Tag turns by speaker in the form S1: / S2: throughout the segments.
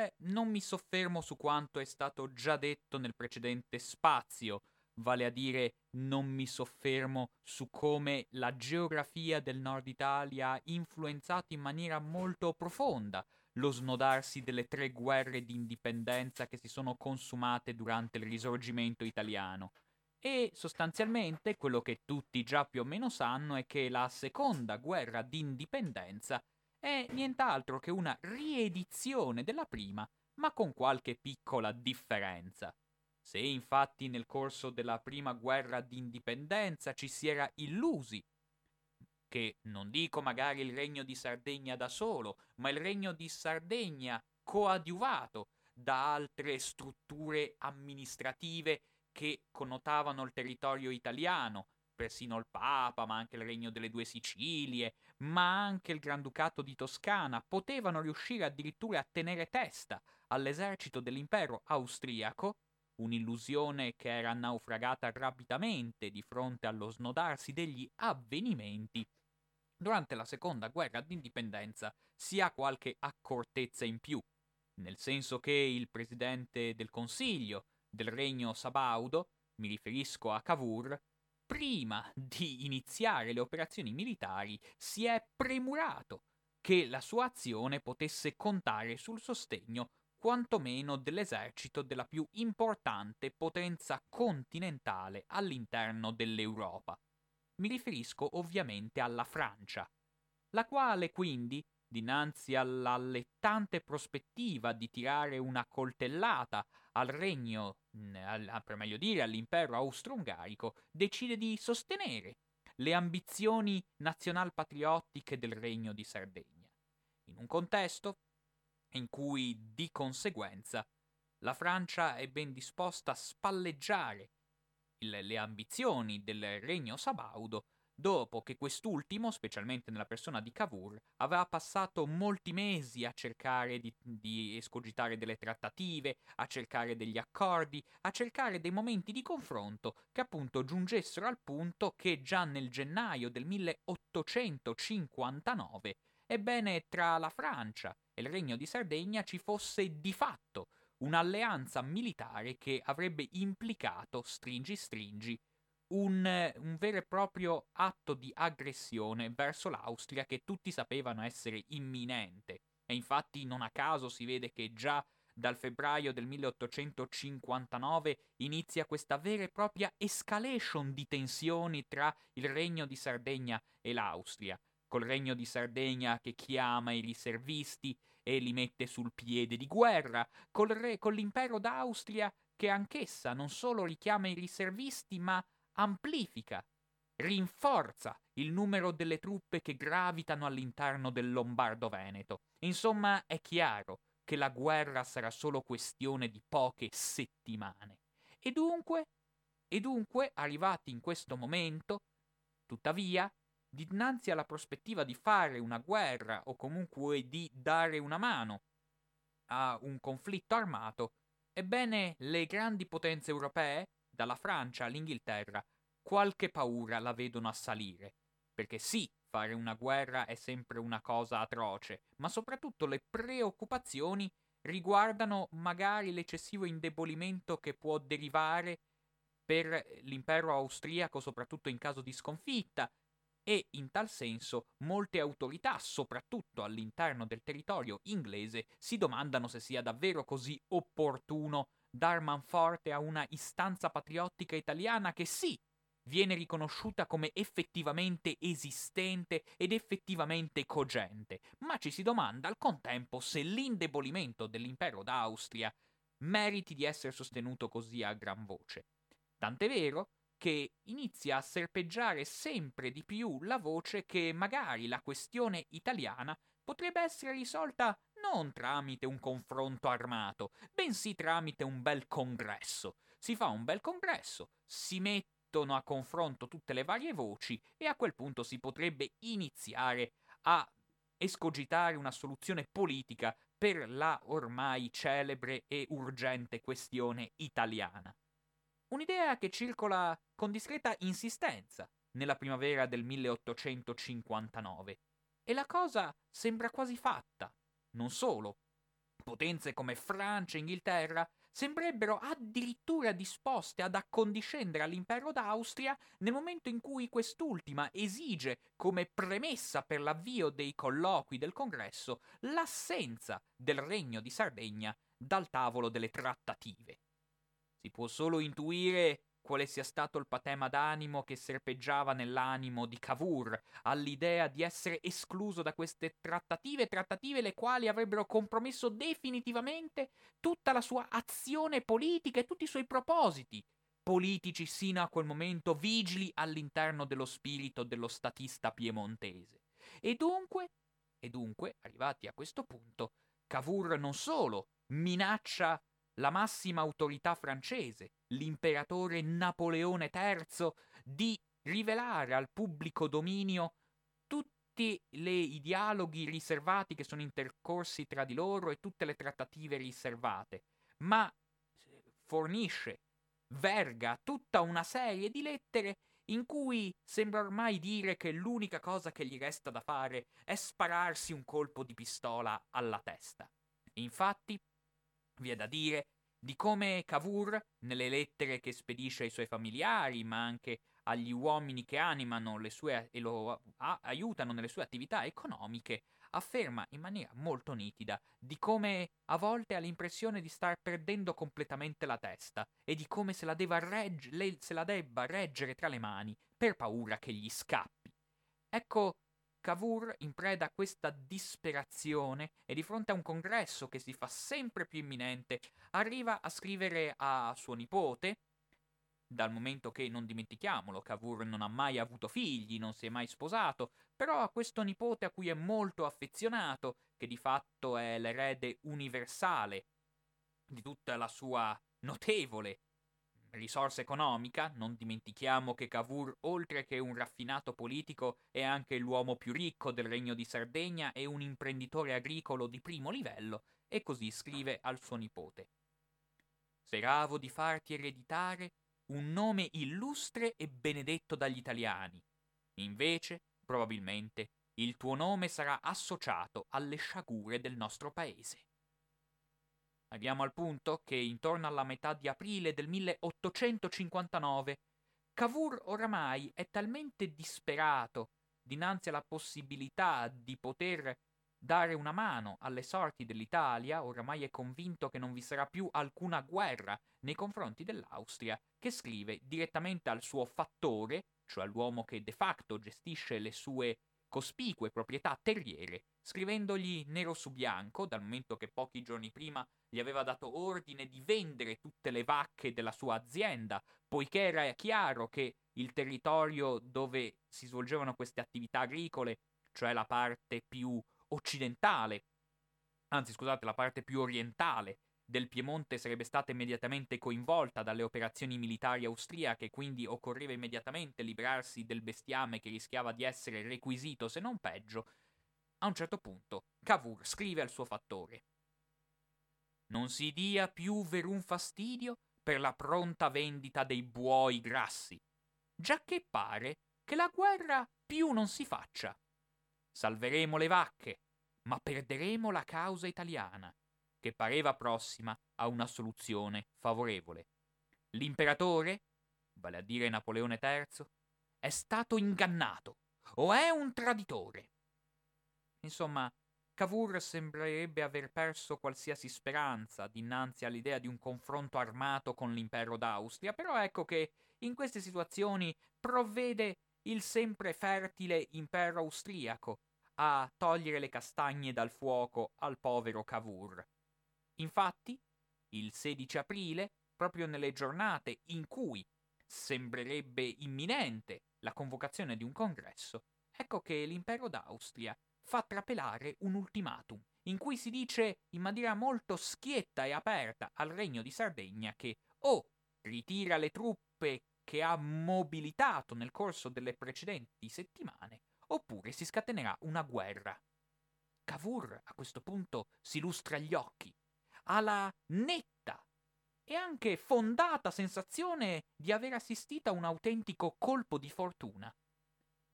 S1: Eh, non mi soffermo su quanto è stato già detto nel precedente spazio, vale a dire non mi soffermo su come la geografia del nord Italia ha influenzato in maniera molto profonda lo snodarsi delle tre guerre di indipendenza che si sono consumate durante il risorgimento italiano. E sostanzialmente quello che tutti già più o meno sanno è che la seconda guerra d'indipendenza è nient'altro che una riedizione della prima, ma con qualche piccola differenza. Se infatti nel corso della prima guerra d'indipendenza ci si era illusi che non dico magari il regno di Sardegna da solo, ma il regno di Sardegna coadiuvato da altre strutture amministrative che connotavano il territorio italiano, persino il Papa, ma anche il Regno delle Due Sicilie, ma anche il Granducato di Toscana, potevano riuscire addirittura a tenere testa all'esercito dell'impero austriaco, un'illusione che era naufragata rapidamente di fronte allo snodarsi degli avvenimenti, durante la seconda guerra d'indipendenza si ha qualche accortezza in più, nel senso che il presidente del Consiglio del Regno Sabaudo, mi riferisco a Cavour, prima di iniziare le operazioni militari si è premurato che la sua azione potesse contare sul sostegno quantomeno dell'esercito della più importante potenza continentale all'interno dell'Europa. Mi riferisco ovviamente alla Francia, la quale quindi, dinanzi all'allettante prospettiva di tirare una coltellata al regno, per meglio dire all'impero austro-ungarico, decide di sostenere le ambizioni nazionalpatriottiche del regno di Sardegna, in un contesto in cui di conseguenza la Francia è ben disposta a spalleggiare le ambizioni del regno sabaudo dopo che quest'ultimo, specialmente nella persona di Cavour, aveva passato molti mesi a cercare di, di, escogitare delle trattative, a cercare degli accordi, a cercare dei momenti di confronto che appunto giungessero al punto che già nel gennaio del 1859, ebbene tra la Francia e il Regno di Sardegna ci fosse di fatto un'alleanza militare che avrebbe implicato, stringi stringi, un, un, vero e proprio atto di aggressione verso l'Austria che tutti sapevano essere imminente. E infatti non a caso si vede che già dal febbraio del 1859 inizia questa vera e propria escalation di tensioni tra il Regno di Sardegna e l'Austria, col Regno di Sardegna che chiama i riservisti e li mette sul piede di guerra, col re, con l'impero d'Austria che anch'essa non solo richiama i riservisti, ma amplifica, rinforza il numero delle truppe che gravitano all'interno del Lombardo-Veneto. Insomma, è chiaro che la guerra sarà solo questione di poche settimane. E dunque, e dunque, arrivati in questo momento, tuttavia, dinanzi alla prospettiva di fare una guerra o comunque di dare una mano a un conflitto armato, ebbene le grandi potenze europee, dalla Francia all'Inghilterra, qualche paura la vedono assalire. Perché sì, fare una guerra è sempre una cosa atroce, ma soprattutto le preoccupazioni riguardano magari l'eccessivo indebolimento che può derivare per l'impero austriaco, soprattutto in caso di sconfitta, e in tal senso molte autorità, soprattutto all'interno del territorio inglese, si domandano se sia davvero così opportuno dar manforte a una istanza patriottica italiana che sì, viene riconosciuta come effettivamente esistente ed effettivamente cogente, ma ci si domanda al contempo se l'indebolimento dell'impero d'Austria meriti di essere sostenuto così a gran voce. Tant'è vero che inizia a serpeggiare sempre di più la voce che magari la questione italiana potrebbe essere risolta non tramite un confronto armato, bensì tramite un bel congresso. Si fa un bel congresso, si mettono a confronto tutte le varie voci e a quel punto si potrebbe iniziare a escogitare una soluzione politica per la ormai celebre e urgente questione italiana. Un'idea che circola con discreta insistenza nella primavera del 1859. E la cosa sembra quasi fatta. Non solo. potenze come Francia e Inghilterra sembrerebbero addirittura disposte ad accondiscendere all'impero d'Austria nel momento in cui quest'ultima esige come premessa per l'avvio dei colloqui del congresso l'assenza del regno di Sardegna dal tavolo delle trattative. Si può solo intuire quale sia stato il patema d'animo che serpeggiava nell'animo di Cavour all'idea di essere escluso da queste trattative, trattative le quali avrebbero compromesso definitivamente tutta la sua azione politica e tutti i suoi propositi politici sino a quel momento vigili all'interno dello spirito dello statista piemontese. E dunque, e dunque, arrivati a questo punto, Cavour non solo minaccia la massima autorità francese, l'imperatore Napoleone III, di rivelare al pubblico dominio tutti le, i dialoghi riservati che sono intercorsi tra di loro e tutte le trattative riservate, ma fornisce, verga tutta una serie di lettere in cui sembra ormai dire che l'unica cosa che gli resta da fare è spararsi un colpo di pistola alla testa. Infatti, vi è da dire di come Cavour, nelle lettere che spedisce ai suoi familiari, ma anche agli uomini che animano le sue e lo a, aiutano nelle sue attività economiche, afferma in maniera molto nitida di come a volte ha l'impressione di star perdendo completamente la testa e di come se la, regge, se la debba reggere tra le mani per paura che gli scappi. Ecco Cavour, in preda a questa disperazione e di fronte a un congresso che si fa sempre più imminente, arriva a scrivere a suo nipote, dal momento che, non dimentichiamolo, Cavour non ha mai avuto figli, non si è mai sposato, però a questo nipote a cui è molto affezionato, che di fatto è l'erede universale di tutta la sua notevole risorsa economica, non dimentichiamo che Cavour, oltre che un raffinato politico, è anche l'uomo più ricco del Regno di Sardegna e un imprenditore agricolo di primo livello, e così scrive al suo nipote. Speravo di farti ereditare un nome illustre e benedetto dagli italiani. Invece, probabilmente, il tuo nome sarà associato alle sciagure del nostro paese. Arriviamo al punto che intorno alla metà di aprile del 1859 Cavour oramai è talmente disperato dinanzi alla possibilità di poter dare una mano alle sorti dell'Italia, oramai è convinto che non vi sarà più alcuna guerra nei confronti dell'Austria, che scrive direttamente al suo fattore, cioè all'uomo che de facto gestisce le sue cospicue proprietà terriere, scrivendogli nero su bianco, dal momento che pochi giorni prima gli aveva dato ordine di vendere tutte le vacche della sua azienda, poiché era chiaro che il territorio dove si svolgevano queste attività agricole, cioè la parte più occidentale, anzi scusate, la parte più orientale del Piemonte sarebbe stata immediatamente coinvolta dalle operazioni militari austriache, quindi occorreva immediatamente librarsi del bestiame che rischiava di essere requisito, se non peggio. A un certo punto, Cavour scrive al suo fattore: Non si dia più verun fastidio per la pronta vendita dei buoi grassi, già che pare che la guerra più non si faccia. Salveremo le vacche, ma perderemo la causa italiana che pareva prossima a una soluzione favorevole. L'imperatore, vale a dire Napoleone III, è stato ingannato o è un traditore. Insomma, Cavour sembrerebbe aver perso qualsiasi speranza dinanzi all'idea di un confronto armato con l'impero d'Austria, però ecco che in queste situazioni provvede il sempre fertile impero austriaco a togliere le castagne dal fuoco al povero Cavour. Infatti, il 16 aprile, proprio nelle giornate in cui sembrerebbe imminente la convocazione di un congresso, ecco che l'impero d'Austria fa trapelare un ultimatum in cui si dice in maniera molto schietta e aperta al regno di Sardegna che o ritira le truppe che ha mobilitato nel corso delle precedenti settimane, oppure si scatenerà una guerra. Cavour a questo punto si lustra gli occhi ha la netta e anche fondata sensazione di aver assistito a un autentico colpo di fortuna.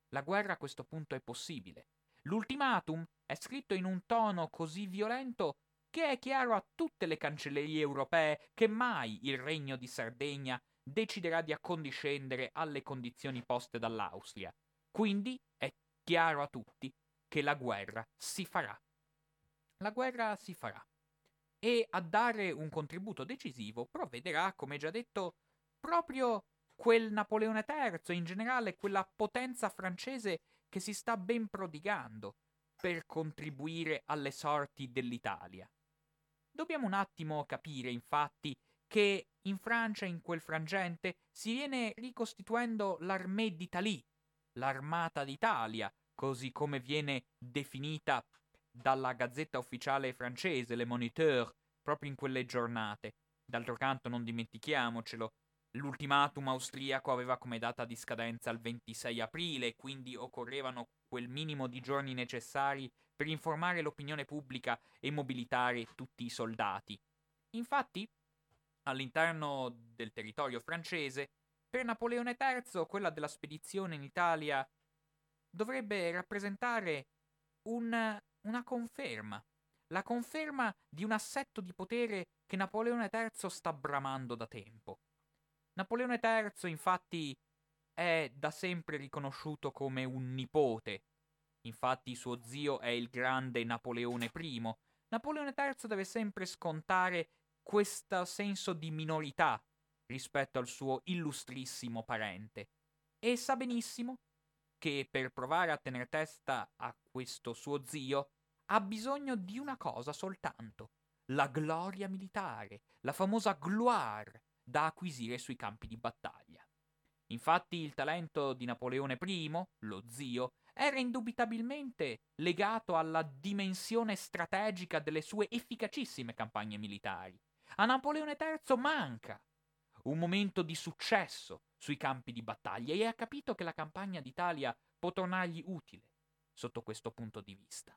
S1: La guerra a questo punto è possibile. L'ultimatum è scritto in un tono così violento che è chiaro a tutte le cancellerie europee che mai il regno di Sardegna deciderà di accondiscendere alle condizioni poste dall'Austria. Quindi è chiaro a tutti che la guerra si farà. La guerra si farà. E a dare un contributo decisivo provvederà, come già detto, proprio quel Napoleone III, in generale quella potenza francese che si sta ben prodigando per contribuire alle sorti dell'Italia. Dobbiamo un attimo capire, infatti, che in Francia, in quel frangente, si viene ricostituendo l'Armée d'Italie, l'armata d'Italia, così come viene definita dalla gazzetta ufficiale francese, Le Moniteur, proprio in quelle giornate. D'altro canto, non dimentichiamocelo, l'ultimatum austriaco aveva come data di scadenza il 26 aprile, quindi occorrevano quel minimo di giorni necessari per informare l'opinione pubblica e mobilitare tutti i soldati. Infatti, all'interno del territorio francese, per Napoleone III quella della spedizione in Italia dovrebbe rappresentare un, una conferma, la conferma di un assetto di potere che Napoleone III sta bramando da tempo. Napoleone III, infatti, è da sempre riconosciuto come un nipote. Infatti suo zio è il grande Napoleone I. Napoleone III deve sempre scontare questo senso di minorità rispetto al suo illustrissimo parente. E sa benissimo che per provare a tenere testa a questo suo zio ha bisogno di una cosa soltanto, la gloria militare, la famosa gloire da acquisire sui campi di battaglia. Infatti il talento di Napoleone I, lo zio, era indubitabilmente legato alla dimensione strategica delle sue efficacissime campagne militari. A Napoleone III manca un momento di successo sui campi di battaglia e ha capito che la campagna d'Italia può tornargli utile sotto questo punto di vista.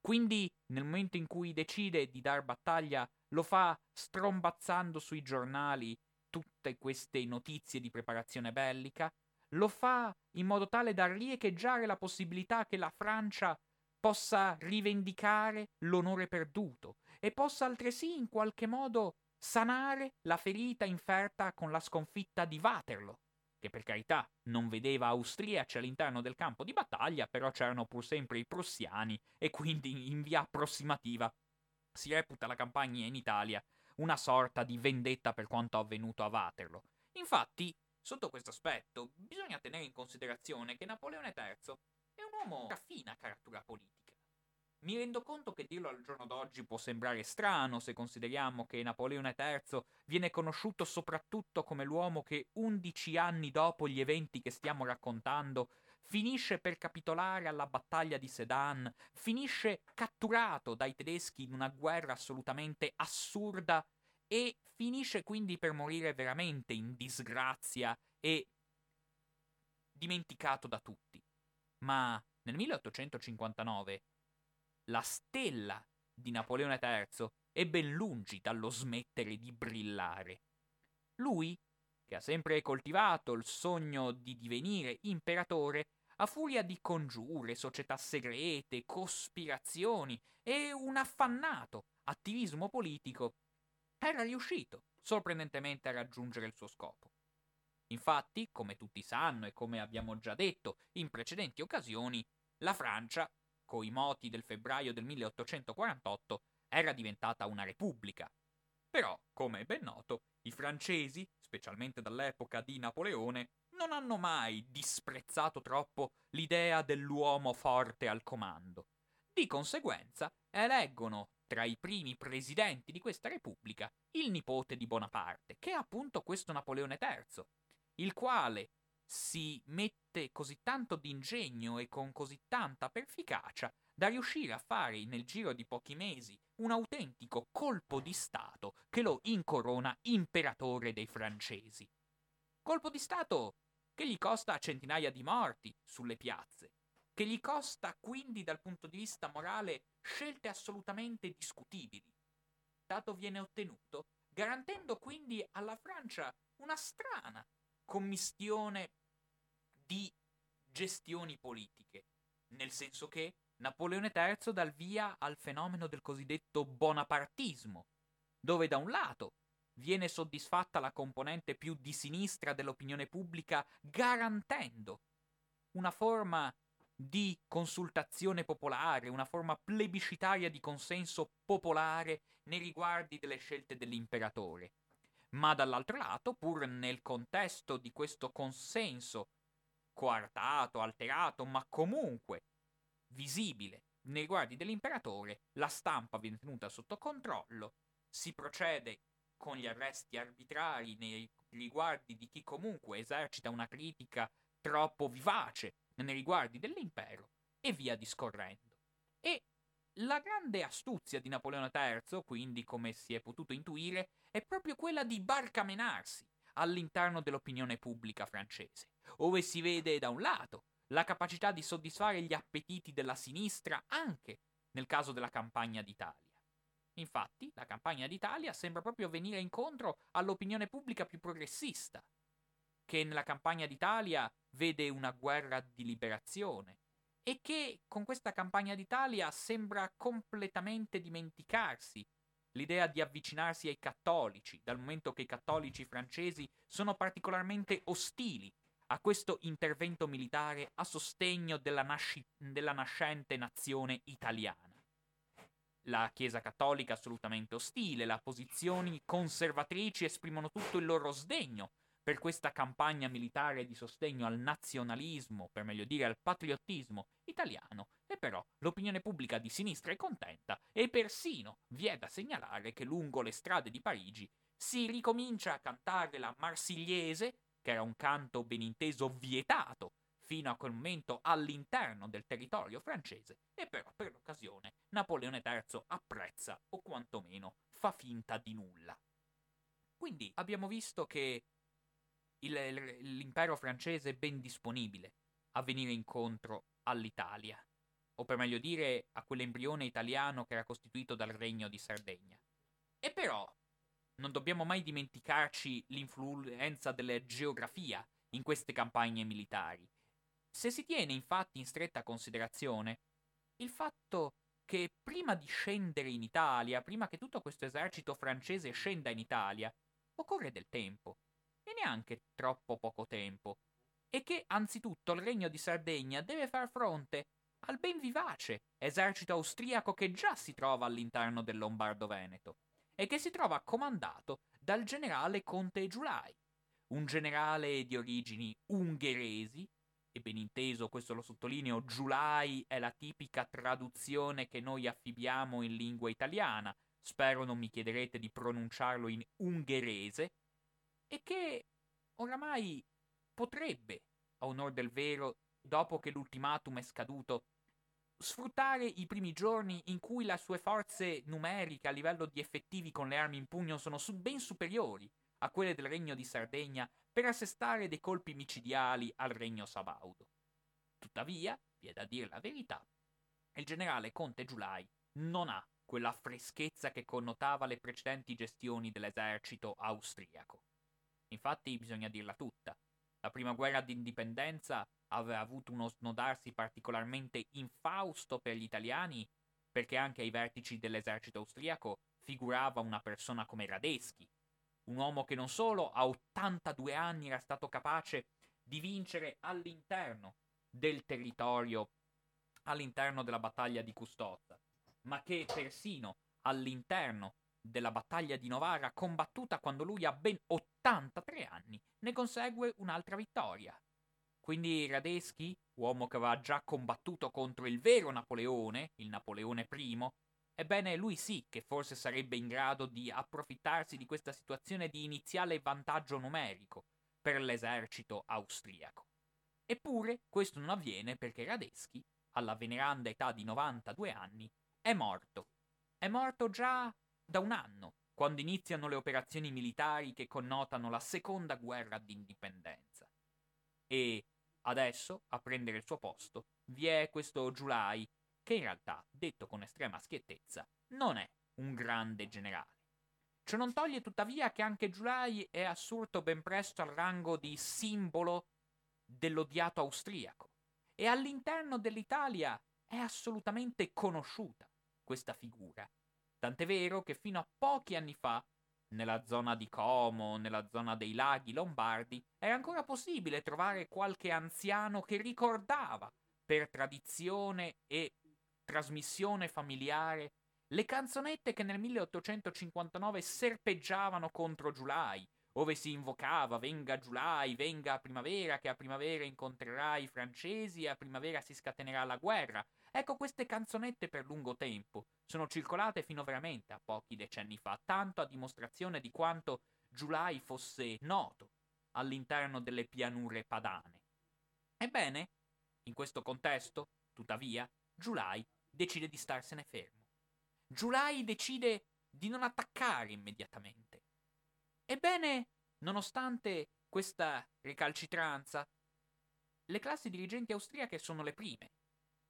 S1: Quindi, nel momento in cui decide di dar battaglia, lo fa strombazzando sui giornali tutte queste notizie di preparazione bellica, lo fa in modo tale da riecheggiare la possibilità che la Francia possa rivendicare l'onore perduto e possa altresì in qualche modo sanare la ferita inferta con la sconfitta di Waterloo, che per carità non vedeva austriaci all'interno del campo di battaglia, però c'erano pur sempre i prussiani e quindi in via approssimativa si reputa la campagna in Italia una sorta di vendetta per quanto avvenuto a Waterloo. Infatti, sotto questo aspetto, bisogna tenere in considerazione che Napoleone III è un uomo raffina caratura politica mi rendo conto che dirlo al giorno d'oggi può sembrare strano se consideriamo che Napoleone III viene conosciuto soprattutto come l'uomo che undici anni dopo gli eventi che stiamo raccontando finisce per capitolare alla battaglia di Sedan, finisce catturato dai tedeschi in una guerra assolutamente assurda e finisce quindi per morire veramente in disgrazia e dimenticato da tutti. Ma nel 1859 la stella di Napoleone III è ben lungi dallo smettere di brillare. Lui, che ha sempre coltivato il sogno di divenire imperatore, a furia di congiure, società segrete, cospirazioni e un affannato attivismo politico, era riuscito sorprendentemente a raggiungere il suo scopo. Infatti, come tutti sanno e come abbiamo già detto in precedenti occasioni, la Francia coi moti del febbraio del 1848, era diventata una repubblica. Però, come è ben noto, i francesi, specialmente dall'epoca di Napoleone, non hanno mai disprezzato troppo l'idea dell'uomo forte al comando. Di conseguenza, eleggono tra i primi presidenti di questa repubblica il nipote di Bonaparte, che è appunto questo Napoleone III, il quale si mette così tanto d'ingegno e con così tanta perficacia da riuscire a fare nel giro di pochi mesi un autentico colpo di Stato che lo incorona imperatore dei francesi. Colpo di Stato che gli costa centinaia di morti sulle piazze, che gli costa quindi dal punto di vista morale scelte assolutamente discutibili. Stato viene ottenuto garantendo quindi alla Francia una strana commistione di gestioni politiche, nel senso che Napoleone III dà il via al fenomeno del cosiddetto bonapartismo, dove da un lato viene soddisfatta la componente più di sinistra dell'opinione pubblica garantendo una forma di consultazione popolare, una forma plebiscitaria di consenso popolare nei riguardi delle scelte dell'imperatore. Ma dall'altro lato, pur nel contesto di questo consenso coartato, alterato, ma comunque visibile nei riguardi dell'imperatore, la stampa viene tenuta sotto controllo, si procede con gli arresti arbitrari nei riguardi di chi comunque esercita una critica troppo vivace nei riguardi dell'impero e via discorrendo. E la grande astuzia di Napoleone III, quindi come si è potuto intuire, è proprio quella di barcamenarsi all'interno dell'opinione pubblica francese, dove si vede da un lato la capacità di soddisfare gli appetiti della sinistra anche nel caso della campagna d'Italia. Infatti, la campagna d'Italia sembra proprio venire incontro all'opinione pubblica più progressista, che nella campagna d'Italia vede una guerra di liberazione e che con questa campagna d'Italia sembra completamente dimenticarsi l'idea di avvicinarsi ai cattolici, dal momento che i cattolici francesi sono particolarmente ostili a questo intervento militare a sostegno della, nasci- della nascente nazione italiana. La Chiesa cattolica assolutamente ostile, le posizioni conservatrici esprimono tutto il loro sdegno per questa campagna militare di sostegno al nazionalismo, per meglio dire al patriottismo italiano, e però l'opinione pubblica di sinistra è contenta e persino vi è da segnalare che lungo le strade di Parigi si ricomincia a cantare la Marsigliese, che era un canto ben inteso vietato fino a quel momento all'interno del territorio francese e però per l'occasione Napoleone III apprezza o quantomeno fa finta di nulla. Quindi abbiamo visto che il, l'impero francese è ben disponibile a venire incontro all'Italia, o per meglio dire a quell'embrione italiano che era costituito dal regno di Sardegna. E però non dobbiamo mai dimenticarci l'influenza della geografia in queste campagne militari se si tiene infatti in stretta considerazione il fatto che prima di scendere in Italia, prima che tutto questo esercito francese scenda in Italia, occorre del tempo, e neanche troppo poco tempo, e che anzitutto il regno di Sardegna deve far fronte al ben vivace esercito austriaco che già si trova all'interno del Lombardo-Veneto, e che si trova comandato dal generale Conte Giulai, un generale di origini ungheresi e ben inteso, questo lo sottolineo, Giulai è la tipica traduzione che noi affibbiamo in lingua italiana, spero non mi chiederete di pronunciarlo in ungherese, e che oramai potrebbe, a onor del vero, dopo che l'ultimatum è scaduto, sfruttare i primi giorni in cui le sue forze numeriche a livello di effettivi con le armi in pugno sono ben superiori a quelle del regno di Sardegna per assestare dei colpi micidiali al regno sabaudo. Tuttavia, vi è da dire la verità, il generale Conte Giulai non ha quella freschezza che connotava le precedenti gestioni dell'esercito austriaco. Infatti, bisogna dirla tutta, la prima guerra d'indipendenza aveva avuto uno snodarsi particolarmente infausto per gli italiani perché anche ai vertici dell'esercito austriaco figurava una persona come Radeschi, un uomo che non solo a 82 anni era stato capace di vincere all'interno del territorio, all'interno della battaglia di Custozza, ma che persino all'interno della battaglia di Novara, combattuta quando lui ha ben 83 anni, ne consegue un'altra vittoria. Quindi Radeschi, uomo che aveva già combattuto contro il vero Napoleone, il Napoleone I, Ebbene, lui sì che forse sarebbe in grado di approfittarsi di questa situazione di iniziale vantaggio numerico per l'esercito austriaco. Eppure questo non avviene perché Radeschi, alla veneranda età di 92 anni, è morto. È morto già da un anno, quando iniziano le operazioni militari che connotano la seconda guerra d'indipendenza. E adesso, a prendere il suo posto, vi è questo Giulai che in realtà, detto con estrema schiettezza, non è un grande generale. Ciò non toglie tuttavia che anche Giulai è assurto ben presto al rango di simbolo dell'odiato austriaco e all'interno dell'Italia è assolutamente conosciuta questa figura. Tant'è vero che fino a pochi anni fa, nella zona di Como, nella zona dei laghi lombardi, era ancora possibile trovare qualche anziano che ricordava, per tradizione e trasmissione familiare, le canzonette che nel 1859 serpeggiavano contro Giulai, ove si invocava venga Giulai, venga a primavera, che a primavera incontrerai i francesi e a primavera si scatenerà la guerra. Ecco, queste canzonette per lungo tempo sono circolate fino veramente a pochi decenni fa, tanto a dimostrazione di quanto Giulai fosse noto all'interno delle pianure padane. Ebbene, in questo contesto, tuttavia, Giulai decide di starsene fermo. Giulai decide di non attaccare immediatamente. Ebbene, nonostante questa recalcitranza, le classi dirigenti austriache sono le prime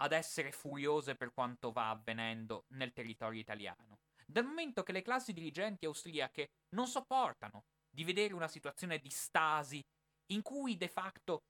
S1: ad essere furiose per quanto va avvenendo nel territorio italiano, dal momento che le classi dirigenti austriache non sopportano di vedere una situazione di stasi in cui de facto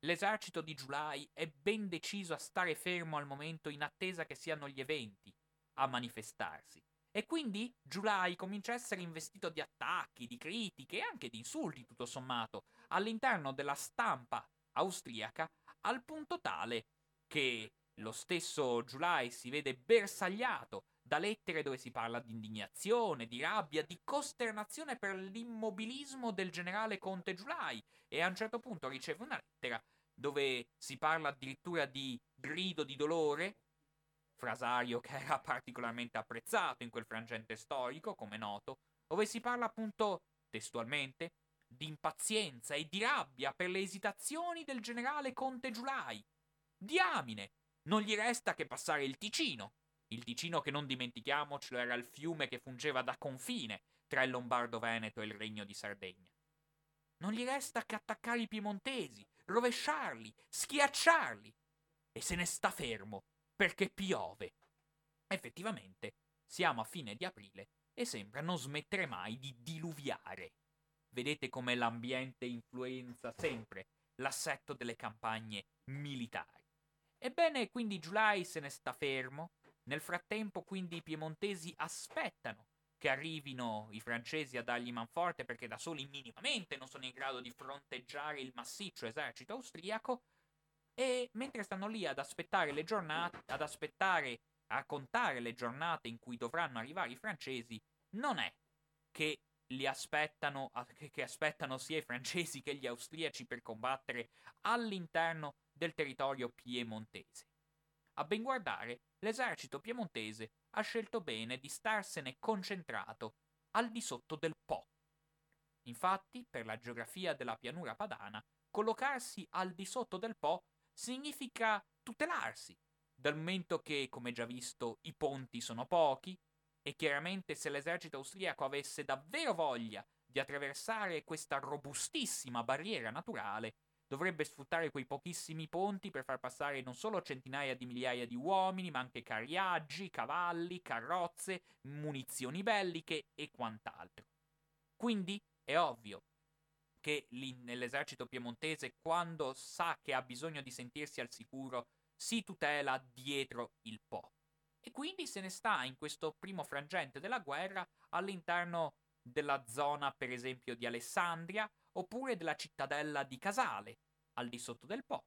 S1: l'esercito di Giulai è ben deciso a stare fermo al momento in attesa che siano gli eventi a manifestarsi. E quindi Giulai comincia a essere investito di attacchi, di critiche e anche di insulti, tutto sommato, all'interno della stampa austriaca, al punto tale che lo stesso Giulai si vede bersagliato da lettere dove si parla di indignazione, di rabbia, di costernazione per l'immobilismo del generale Conte Giulai e a un certo punto riceve una lettera dove si parla addirittura di grido di dolore frasario che era particolarmente apprezzato in quel frangente storico, come noto, dove si parla appunto testualmente di impazienza e di rabbia per le esitazioni del generale Conte Giulai. Diamine! Non gli resta che passare il Ticino. Il Ticino che non dimentichiamocelo era il fiume che fungeva da confine tra il Lombardo-Veneto e il Regno di Sardegna. Non gli resta che attaccare i piemontesi, rovesciarli, schiacciarli. E se ne sta fermo, perché piove. Effettivamente, siamo a fine di aprile e sembra non smettere mai di diluviare. Vedete come l'ambiente influenza sempre l'assetto delle campagne militari. Ebbene, quindi Giulai se ne sta fermo. Nel frattempo, quindi, i piemontesi aspettano che arrivino i francesi a dargli manforte perché da soli minimamente non sono in grado di fronteggiare il massiccio esercito austriaco e mentre stanno lì ad aspettare le giornate, ad aspettare a contare le giornate in cui dovranno arrivare i francesi, non è che li aspettano, che aspettano sia i francesi che gli austriaci per combattere all'interno del territorio piemontese. A ben guardare, l'esercito piemontese ha scelto bene di starsene concentrato al di sotto del Po. Infatti, per la geografia della pianura padana, collocarsi al di sotto del Po significa tutelarsi, dal momento che, come già visto, i ponti sono pochi, e chiaramente se l'esercito austriaco avesse davvero voglia di attraversare questa robustissima barriera naturale, dovrebbe sfruttare quei pochissimi ponti per far passare non solo centinaia di migliaia di uomini, ma anche carriaggi, cavalli, carrozze, munizioni belliche e quant'altro. Quindi è ovvio che nell'esercito piemontese, quando sa che ha bisogno di sentirsi al sicuro, si tutela dietro il Po. E quindi se ne sta in questo primo frangente della guerra all'interno della zona, per esempio, di Alessandria oppure della cittadella di Casale, al di sotto del Po.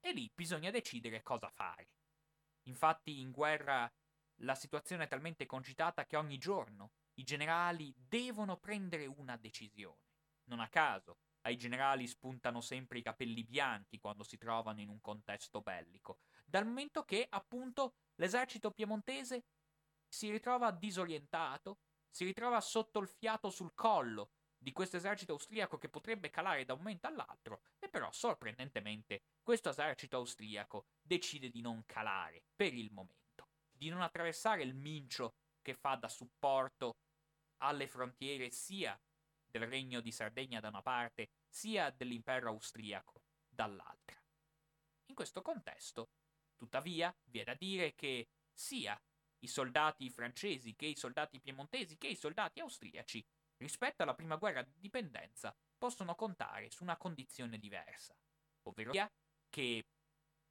S1: E lì bisogna decidere cosa fare. Infatti in guerra la situazione è talmente concitata che ogni giorno i generali devono prendere una decisione. Non a caso, ai generali spuntano sempre i capelli bianchi quando si trovano in un contesto bellico, dal momento che, appunto, l'esercito piemontese si ritrova disorientato, si ritrova sotto il fiato sul collo di questo esercito austriaco che potrebbe calare da un momento all'altro, e però sorprendentemente questo esercito austriaco decide di non calare per il momento, di non attraversare il mincio che fa da supporto alle frontiere sia del regno di Sardegna da una parte, sia dell'impero austriaco dall'altra. In questo contesto, tuttavia, vi è da dire che sia i soldati francesi che i soldati piemontesi che i soldati austriaci, rispetto alla prima guerra di dipendenza, possono contare su una condizione diversa, ovvero che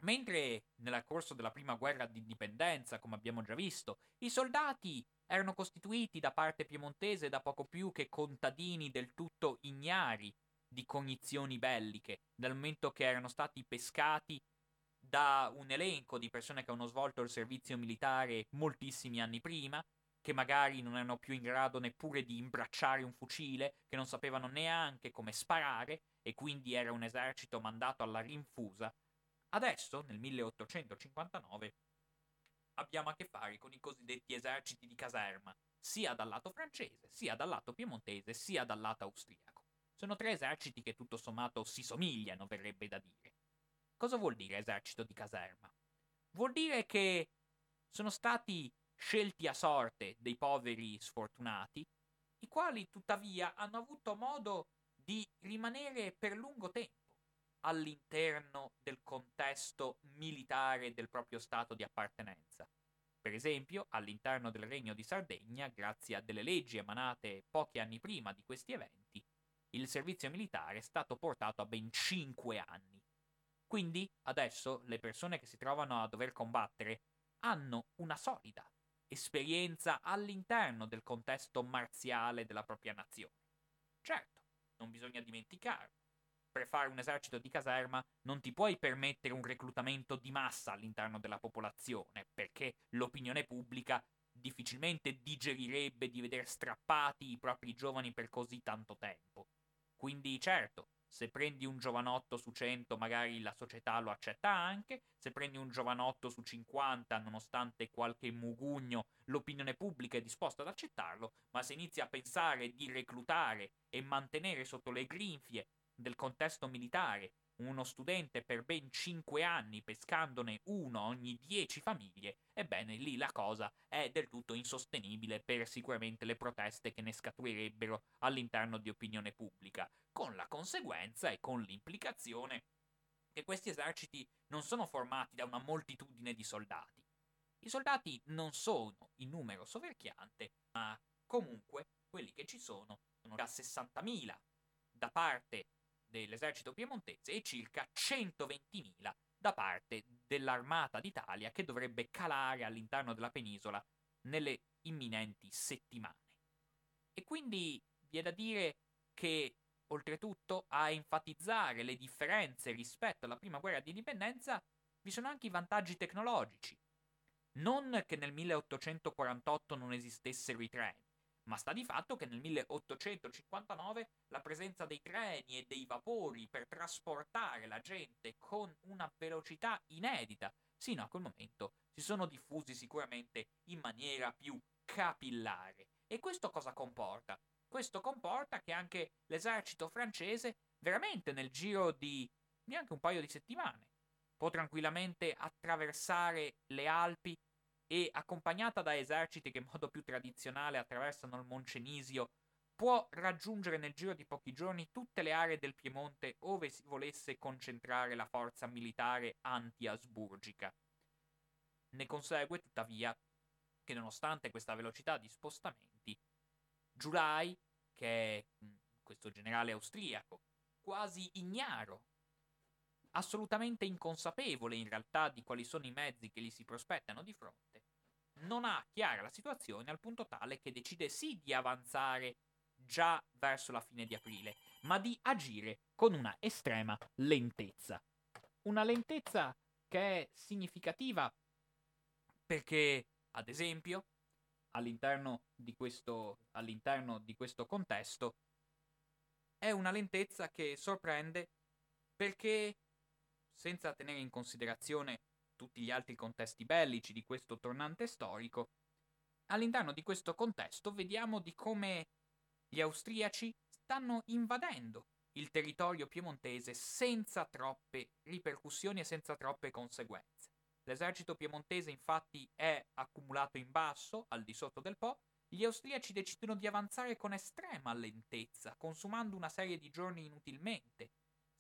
S1: Mentre nel corso della prima guerra d'indipendenza, come abbiamo già visto, i soldati erano costituiti da parte piemontese da poco più che contadini del tutto ignari di cognizioni belliche, dal momento che erano stati pescati da un elenco di persone che hanno svolto il servizio militare moltissimi anni prima, che magari non erano più in grado neppure di imbracciare un fucile, che non sapevano neanche come sparare, e quindi era un esercito mandato alla rinfusa, adesso, nel 1859, abbiamo a che fare con i cosiddetti eserciti di caserma, sia dal lato francese, sia dal lato piemontese, sia dal lato austriaco. Sono tre eserciti che tutto sommato si somigliano, verrebbe da dire. Cosa vuol dire esercito di caserma? Vuol dire che sono stati scelti a sorte dei poveri sfortunati, i quali tuttavia hanno avuto modo di rimanere per lungo tempo all'interno del contesto militare del proprio stato di appartenenza. Per esempio, all'interno del Regno di Sardegna, grazie a delle leggi emanate pochi anni prima di questi eventi, il servizio militare è stato portato a ben 5 anni. Quindi adesso le persone che si trovano a dover combattere hanno una solida esperienza all'interno del contesto marziale della propria nazione. Certo, non bisogna dimenticarlo per fare un esercito di caserma non ti puoi permettere un reclutamento di massa all'interno della popolazione, perché l'opinione pubblica difficilmente digerirebbe di vedere strappati i propri giovani per così tanto tempo. Quindi certo, se prendi un giovanotto su 100 magari la società lo accetta anche, se prendi un giovanotto su 50 nonostante qualche mugugno l'opinione pubblica è disposta ad accettarlo, ma se inizi a pensare di reclutare e mantenere sotto le grinfie del contesto militare, uno studente per ben 5 anni pescandone uno ogni 10 famiglie, ebbene lì la cosa è del tutto insostenibile per sicuramente le proteste che ne scaturirebbero all'interno di opinione pubblica, con la conseguenza e con l'implicazione che questi eserciti non sono formati da una moltitudine di soldati. I soldati non sono in numero soverchiante, ma comunque quelli che ci sono sono già 60.000 da parte dell'esercito piemontese e circa 120.000 da parte dell'Armata d'Italia che dovrebbe calare all'interno della penisola nelle imminenti settimane. E quindi vi è da dire che, oltretutto, a enfatizzare le differenze rispetto alla prima guerra di indipendenza vi sono anche i vantaggi tecnologici. Non che nel 1848 non esistessero i treni, ma sta di fatto che nel 1859 la presenza dei treni e dei vapori per trasportare la gente con una velocità inedita sino a quel momento si sono diffusi sicuramente in maniera più capillare. E questo cosa comporta? Questo comporta che anche l'esercito francese, veramente nel giro di neanche un paio di settimane, può tranquillamente attraversare le Alpi e accompagnata da eserciti che in modo più tradizionale attraversano il Moncenisio, può raggiungere nel giro di pochi giorni tutte le aree del Piemonte ove si volesse concentrare la forza militare anti-asburgica. Ne consegue, tuttavia, che nonostante questa velocità di spostamenti, Giulai, che è questo generale austriaco, quasi ignaro assolutamente inconsapevole in realtà di quali sono i mezzi che gli si prospettano di fronte, non ha chiara la situazione al punto tale che decide sì di avanzare già verso la fine di aprile, ma di agire con una estrema lentezza. Una lentezza che è significativa perché, ad esempio, all'interno di questo, all'interno di questo contesto, è una lentezza che sorprende perché senza tenere in considerazione tutti gli altri contesti bellici di questo tornante storico, all'interno di questo contesto vediamo di come gli austriaci stanno invadendo il territorio piemontese senza troppe ripercussioni e senza troppe conseguenze. L'esercito piemontese infatti è accumulato in basso, al di sotto del Po, gli austriaci decidono di avanzare con estrema lentezza, consumando una serie di giorni inutilmente,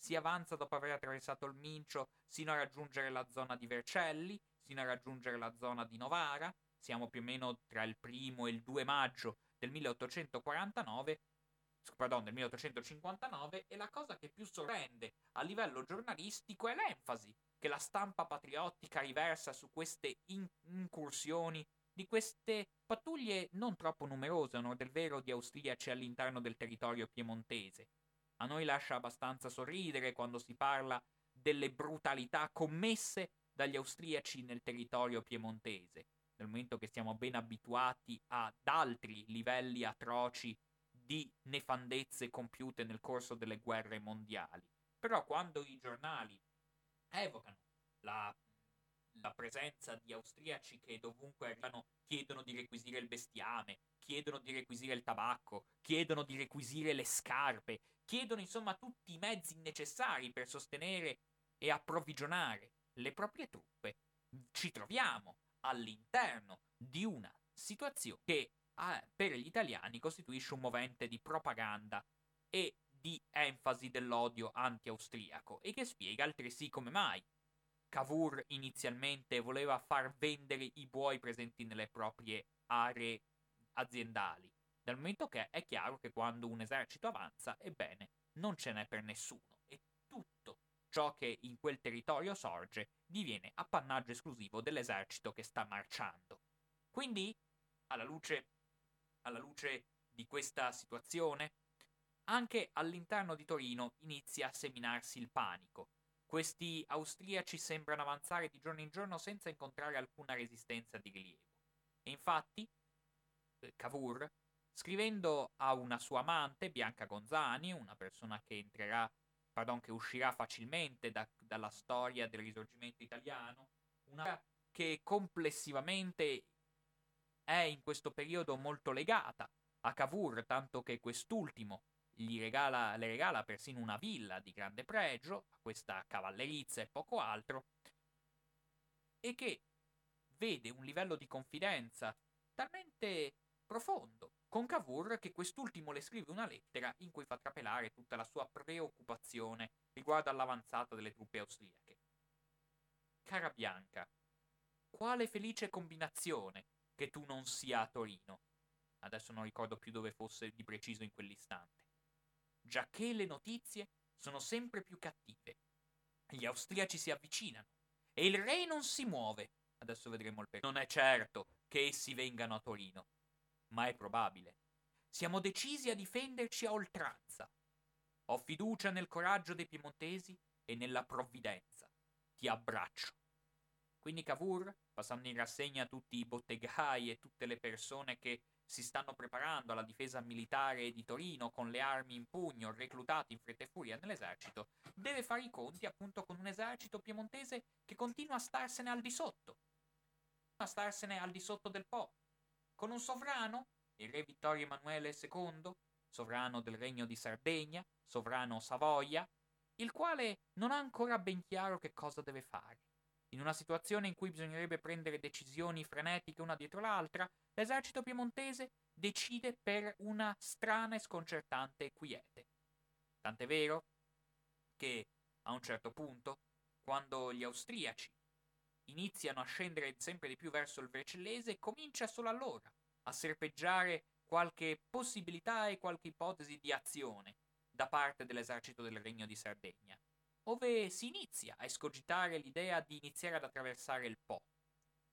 S1: si avanza dopo aver attraversato il Mincio sino a raggiungere la zona di Vercelli, sino a raggiungere la zona di Novara, siamo più o meno tra il primo e il 2 maggio del 1849, pardon, del 1859 e la cosa che più sorprende a livello giornalistico è l'enfasi che la stampa patriottica riversa su queste in- incursioni di queste pattuglie non troppo numerose, onor del vero, di austriaci all'interno del territorio piemontese. A noi lascia abbastanza sorridere quando si parla delle brutalità commesse dagli austriaci nel territorio piemontese, nel momento che siamo ben abituati ad altri livelli atroci di nefandezze compiute nel corso delle guerre mondiali. Però quando i giornali evocano la, la presenza di austriaci che dovunque arrivano chiedono di requisire il bestiame, chiedono di requisire il tabacco, chiedono di requisire le scarpe, chiedono insomma tutti i mezzi necessari per sostenere e approvvigionare le proprie truppe, ci troviamo all'interno di una situazione che eh, per gli italiani costituisce un movente di propaganda e di enfasi dell'odio anti-austriaco e che spiega altresì come mai Cavour inizialmente voleva far vendere i buoi presenti nelle proprie aree aziendali, dal momento che è chiaro che quando un esercito avanza, ebbene, non ce n'è per nessuno e tutto ciò che in quel territorio sorge diviene appannaggio esclusivo dell'esercito che sta marciando. Quindi, alla luce, alla luce di questa situazione, anche all'interno di Torino inizia a seminarsi il panico. Questi austriaci sembrano avanzare di giorno in giorno senza incontrare alcuna resistenza di rilievo. E infatti, eh, Cavour, scrivendo a una sua amante, Bianca Gonzani, una persona che entrerà, pardon, che uscirà facilmente da, dalla storia del risorgimento italiano, una che complessivamente è in questo periodo molto legata a Cavour, tanto che quest'ultimo regala, le regala persino una villa di grande pregio, questa cavallerizza e poco altro, e che vede un livello di confidenza talmente profondo con Cavour che quest'ultimo le scrive una lettera in cui fa trapelare tutta la sua preoccupazione riguardo all'avanzata delle truppe austriache. Cara Bianca, quale felice combinazione che tu non sia a Torino. Adesso non ricordo più dove fosse di preciso in quell'istante giacché le notizie sono sempre più cattive. Gli austriaci si avvicinano e il re non si muove. Adesso vedremo il perché. Non è certo che essi vengano a Torino, ma è probabile. Siamo decisi a difenderci a oltranza. Ho fiducia nel coraggio dei piemontesi e nella provvidenza. Ti abbraccio. Quindi Cavour, passando in rassegna tutti i bottegai e tutte le persone che si stanno preparando alla difesa militare di Torino con le armi in pugno, reclutati in fretta e furia nell'esercito, deve fare i conti appunto con un esercito piemontese che continua a starsene al di sotto, a starsene al di sotto del Po, con un sovrano, il re Vittorio Emanuele II, sovrano del regno di Sardegna, sovrano Savoia, il quale non ha ancora ben chiaro che cosa deve fare. In una situazione in cui bisognerebbe prendere decisioni frenetiche una dietro l'altra, l'esercito piemontese decide per una strana e sconcertante quiete. Tant'è vero che a un certo punto, quando gli austriaci iniziano a scendere sempre di più verso il Vercellese, comincia solo allora a serpeggiare qualche possibilità e qualche ipotesi di azione da parte dell'esercito del Regno di Sardegna ove si inizia a escogitare l'idea di iniziare ad attraversare il Po.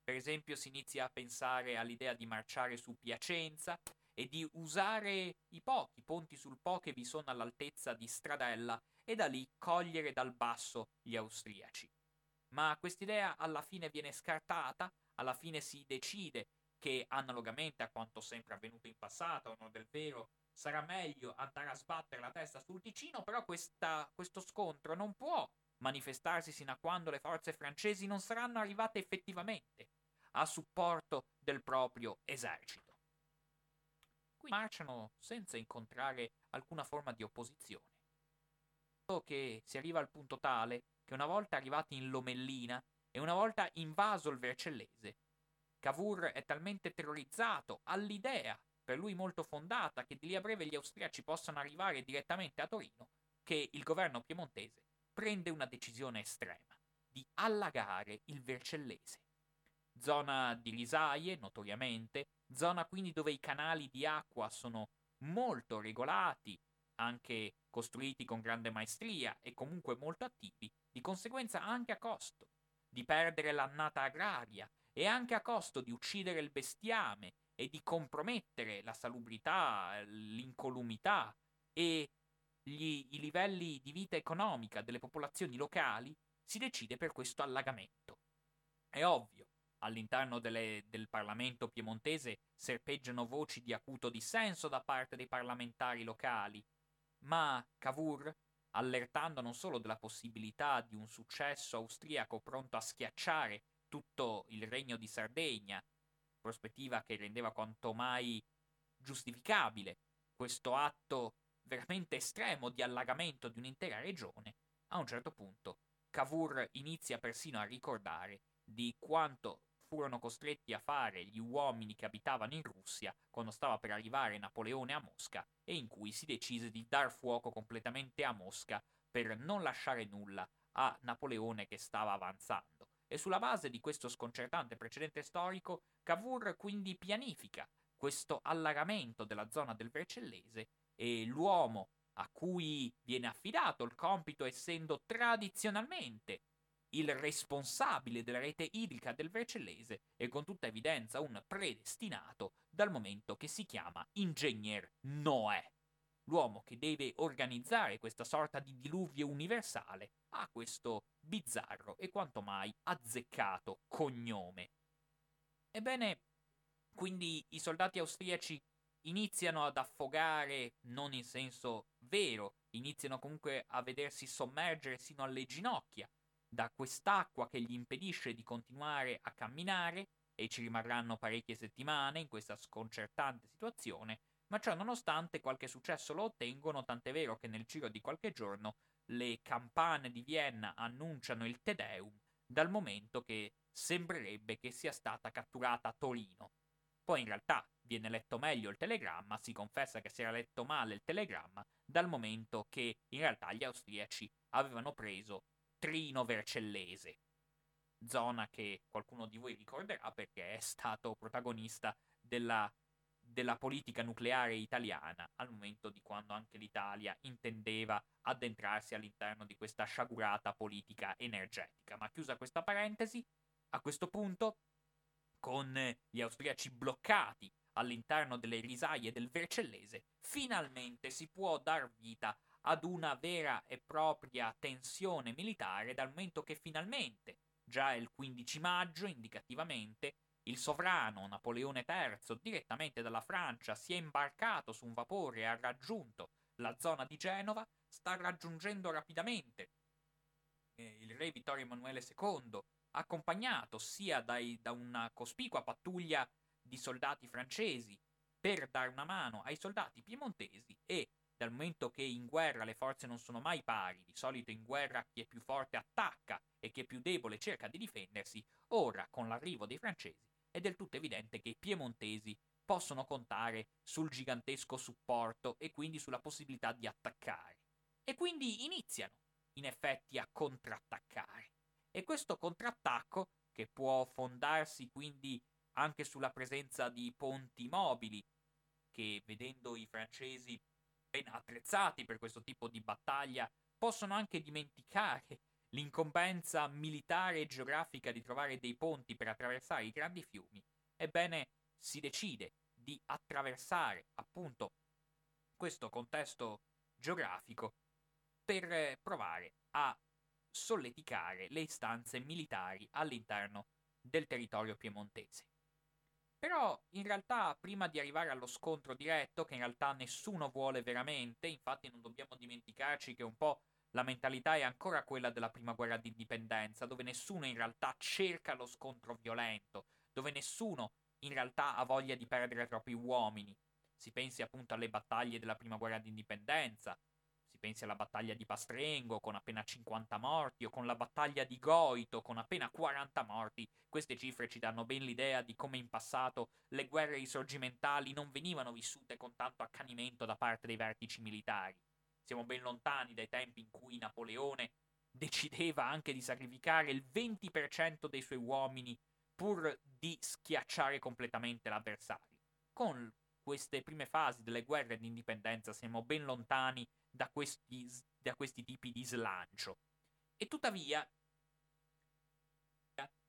S1: Per esempio si inizia a pensare all'idea di marciare su Piacenza e di usare i pochi ponti sul Po che vi sono all'altezza di Stradella e da lì cogliere dal basso gli austriaci. Ma quest'idea alla fine viene scartata, alla fine si decide che analogamente a quanto sempre avvenuto in passato, non del vero, sarà meglio andare a sbattere la testa sul Ticino, però questa, questo scontro non può manifestarsi sino a quando le forze francesi non saranno arrivate effettivamente a supporto del proprio esercito. Qui marciano senza incontrare alcuna forma di opposizione. Che si arriva al punto tale che una volta arrivati in Lomellina e una volta invaso il Vercellese, Cavour è talmente terrorizzato all'idea per lui molto fondata, che di lì a breve gli austriaci possano arrivare direttamente a Torino, che il governo piemontese prende una decisione estrema di allagare il Vercellese. Zona di risaie, notoriamente, zona quindi dove i canali di acqua sono molto regolati, anche costruiti con grande maestria e comunque molto attivi, di conseguenza anche a costo di perdere l'annata agraria e anche a costo di uccidere il bestiame e di compromettere la salubrità, l'incolumità e gli, i livelli di vita economica delle popolazioni locali, si decide per questo allagamento. È ovvio, all'interno delle, del Parlamento piemontese serpeggiano voci di acuto dissenso da parte dei parlamentari locali, ma Cavour, allertando non solo della possibilità di un successo austriaco pronto a schiacciare tutto il regno di Sardegna, prospettiva che rendeva quanto mai giustificabile questo atto veramente estremo di allagamento di un'intera regione, a un certo punto Cavour inizia persino a ricordare di quanto furono costretti a fare gli uomini che abitavano in Russia quando stava per arrivare Napoleone a Mosca e in cui si decise di dar fuoco completamente a Mosca per non lasciare nulla a Napoleone che stava avanzando. E sulla base di questo sconcertante precedente storico, Cavour quindi pianifica questo allagamento della zona del Vercellese e l'uomo a cui viene affidato il compito essendo tradizionalmente il responsabile della rete idrica del Vercellese e con tutta evidenza un predestinato dal momento che si chiama Ingegner Noè. L'uomo che deve organizzare questa sorta di diluvio universale ha questo bizzarro e quanto mai azzeccato cognome. Ebbene, quindi i soldati austriaci iniziano ad affogare, non in senso vero, iniziano comunque a vedersi sommergere sino alle ginocchia da quest'acqua che gli impedisce di continuare a camminare e ci rimarranno parecchie settimane in questa sconcertante situazione, ma ciò nonostante qualche successo lo ottengono, tant'è vero che nel giro di qualche giorno le campane di Vienna annunciano il Te Deum, dal momento che sembrerebbe che sia stata catturata a Torino. Poi in realtà viene letto meglio il telegramma, si confessa che si era letto male il telegramma, dal momento che in realtà gli austriaci avevano preso Trino Vercellese, zona che qualcuno di voi ricorderà perché è stato protagonista della, della politica nucleare italiana al momento di quando anche l'Italia intendeva addentrarsi all'interno di questa sciagurata politica energetica. Ma chiusa questa parentesi, a questo punto, con gli austriaci bloccati all'interno delle risaie del Vercellese, finalmente si può dar vita ad una vera e propria tensione militare dal momento che finalmente, già il 15 maggio indicativamente, il sovrano Napoleone III, direttamente dalla Francia, si è imbarcato su un vapore e ha raggiunto la zona di Genova, sta raggiungendo rapidamente eh, il re Vittorio Emanuele II, accompagnato sia dai, da una cospicua pattuglia di soldati francesi per dare una mano ai soldati piemontesi e dal momento che in guerra le forze non sono mai pari, di solito in guerra chi è più forte attacca e chi è più debole cerca di difendersi, ora con l'arrivo dei francesi è del tutto evidente che i piemontesi possono contare sul gigantesco supporto e quindi sulla possibilità di attaccare. E quindi iniziano, in effetti, a contrattaccare. E questo contrattacco, che può fondarsi quindi anche sulla presenza di ponti mobili, che vedendo i francesi ben attrezzati per questo tipo di battaglia possono anche dimenticare l'incombenza militare e geografica di trovare dei ponti per attraversare i grandi fiumi, ebbene si decide di attraversare appunto questo contesto geografico per provare a solleticare le istanze militari all'interno del territorio piemontese. Però in realtà prima di arrivare allo scontro diretto, che in realtà nessuno vuole veramente, infatti non dobbiamo dimenticarci che un po' la mentalità è ancora quella della prima guerra d'indipendenza, dove nessuno in realtà cerca lo scontro violento, dove nessuno in realtà ha voglia di perdere troppi uomini. Si pensi appunto alle battaglie della prima guerra d'indipendenza, si pensi alla battaglia di Pastrengo con appena 50 morti o con la battaglia di Goito con appena 40 morti. Queste cifre ci danno ben l'idea di come in passato le guerre risorgimentali non venivano vissute con tanto accanimento da parte dei vertici militari. Siamo ben lontani dai tempi in cui Napoleone decideva anche di sacrificare il 20% dei suoi uomini pur di schiacciare completamente l'avversario. Con queste prime fasi delle guerre di indipendenza siamo ben lontani da questi, da questi tipi di slancio. E tuttavia,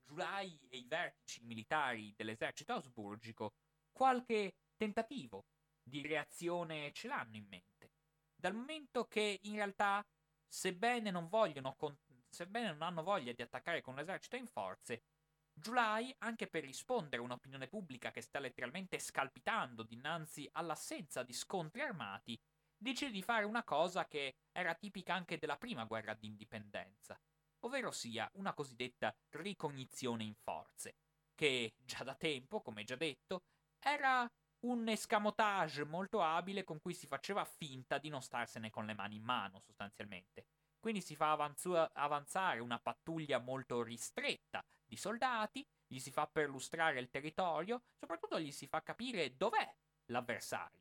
S1: Giulai e i vertici militari dell'esercito asburgico qualche tentativo di reazione ce l'hanno in mente. Dal momento che in realtà, sebbene non vogliono, sebbene non hanno voglia di attaccare con l'esercito in forze, Giulai, anche per rispondere a un'opinione pubblica che sta letteralmente scalpitando dinanzi all'assenza di scontri armati, decide di fare una cosa che era tipica anche della prima guerra d'indipendenza, ovvero sia una cosiddetta ricognizione in forze, che già da tempo, come già detto, era un escamotage molto abile con cui si faceva finta di non starsene con le mani in mano, sostanzialmente. Quindi si fa avanzu- avanzare una pattuglia molto ristretta di soldati, gli si fa perlustrare il territorio, soprattutto gli si fa capire dov'è l'avversario.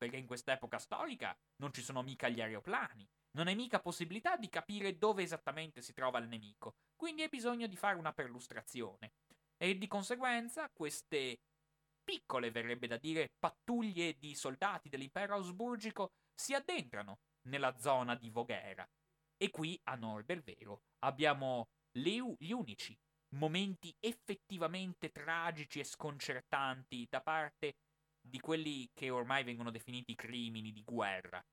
S1: Perché in quest'epoca storica non ci sono mica gli aeroplani, non hai mica possibilità di capire dove esattamente si trova il nemico, quindi hai bisogno di fare una perlustrazione. E di conseguenza queste piccole, verrebbe da dire, pattuglie di soldati dell'impero ausburgico si addentrano nella zona di Voghera. E qui, a nord del vero, abbiamo le, gli unici momenti effettivamente tragici e sconcertanti da parte di quelli che ormai vengono definiti crimini di guerra.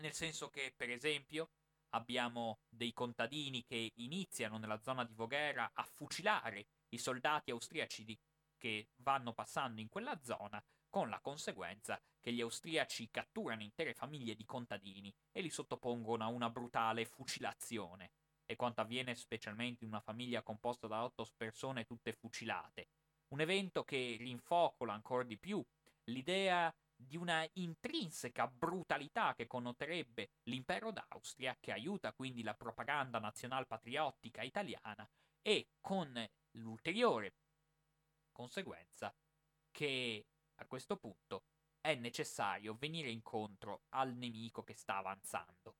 S1: Nel senso che, per esempio, abbiamo dei contadini che iniziano nella zona di Voghera a fucilare i soldati austriaci di, che vanno passando in quella zona, con la conseguenza che gli austriaci catturano intere famiglie di contadini e li sottopongono a una brutale fucilazione e quanto avviene specialmente in una famiglia composta da otto persone tutte fucilate. Un evento che rinfocola ancora di più l'idea di una intrinseca brutalità che connoterebbe l'impero d'Austria, che aiuta quindi la propaganda nazionalpatriottica italiana, e con l'ulteriore conseguenza che a questo punto è necessario venire incontro al nemico che sta avanzando.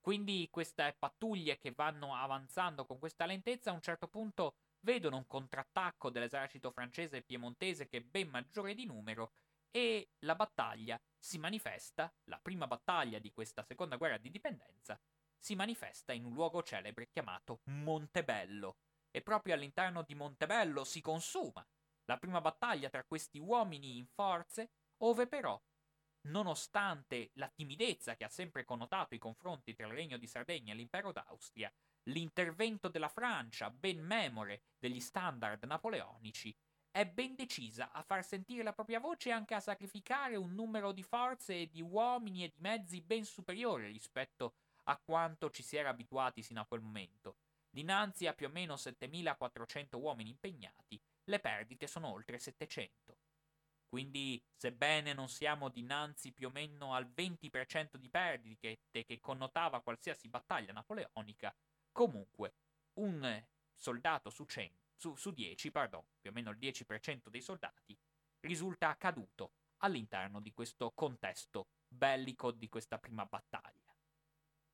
S1: Quindi queste pattuglie che vanno avanzando con questa lentezza a un certo punto vedono un contrattacco dell'esercito francese e piemontese che è ben maggiore di numero e la battaglia si manifesta, la prima battaglia di questa seconda guerra di dipendenza, si manifesta in un luogo celebre chiamato Montebello. E proprio all'interno di Montebello si consuma la prima battaglia tra questi uomini in forze, ove però nonostante la timidezza che ha sempre connotato i confronti tra il Regno di Sardegna e l'impero d'Austria, l'intervento della Francia, ben memore degli standard napoleonici, è ben decisa a far sentire la propria voce e anche a sacrificare un numero di forze di uomini e di mezzi ben superiore rispetto a quanto ci si era abituati sino a quel momento. Dinanzi a più o meno 7400 uomini impegnati, le perdite sono oltre 700. Quindi, sebbene non siamo dinanzi più o meno al 20% di perdite che connotava qualsiasi battaglia napoleonica, comunque un soldato su, 100, su, su 10, pardon, più o meno il 10% dei soldati, risulta caduto all'interno di questo contesto bellico di questa prima battaglia.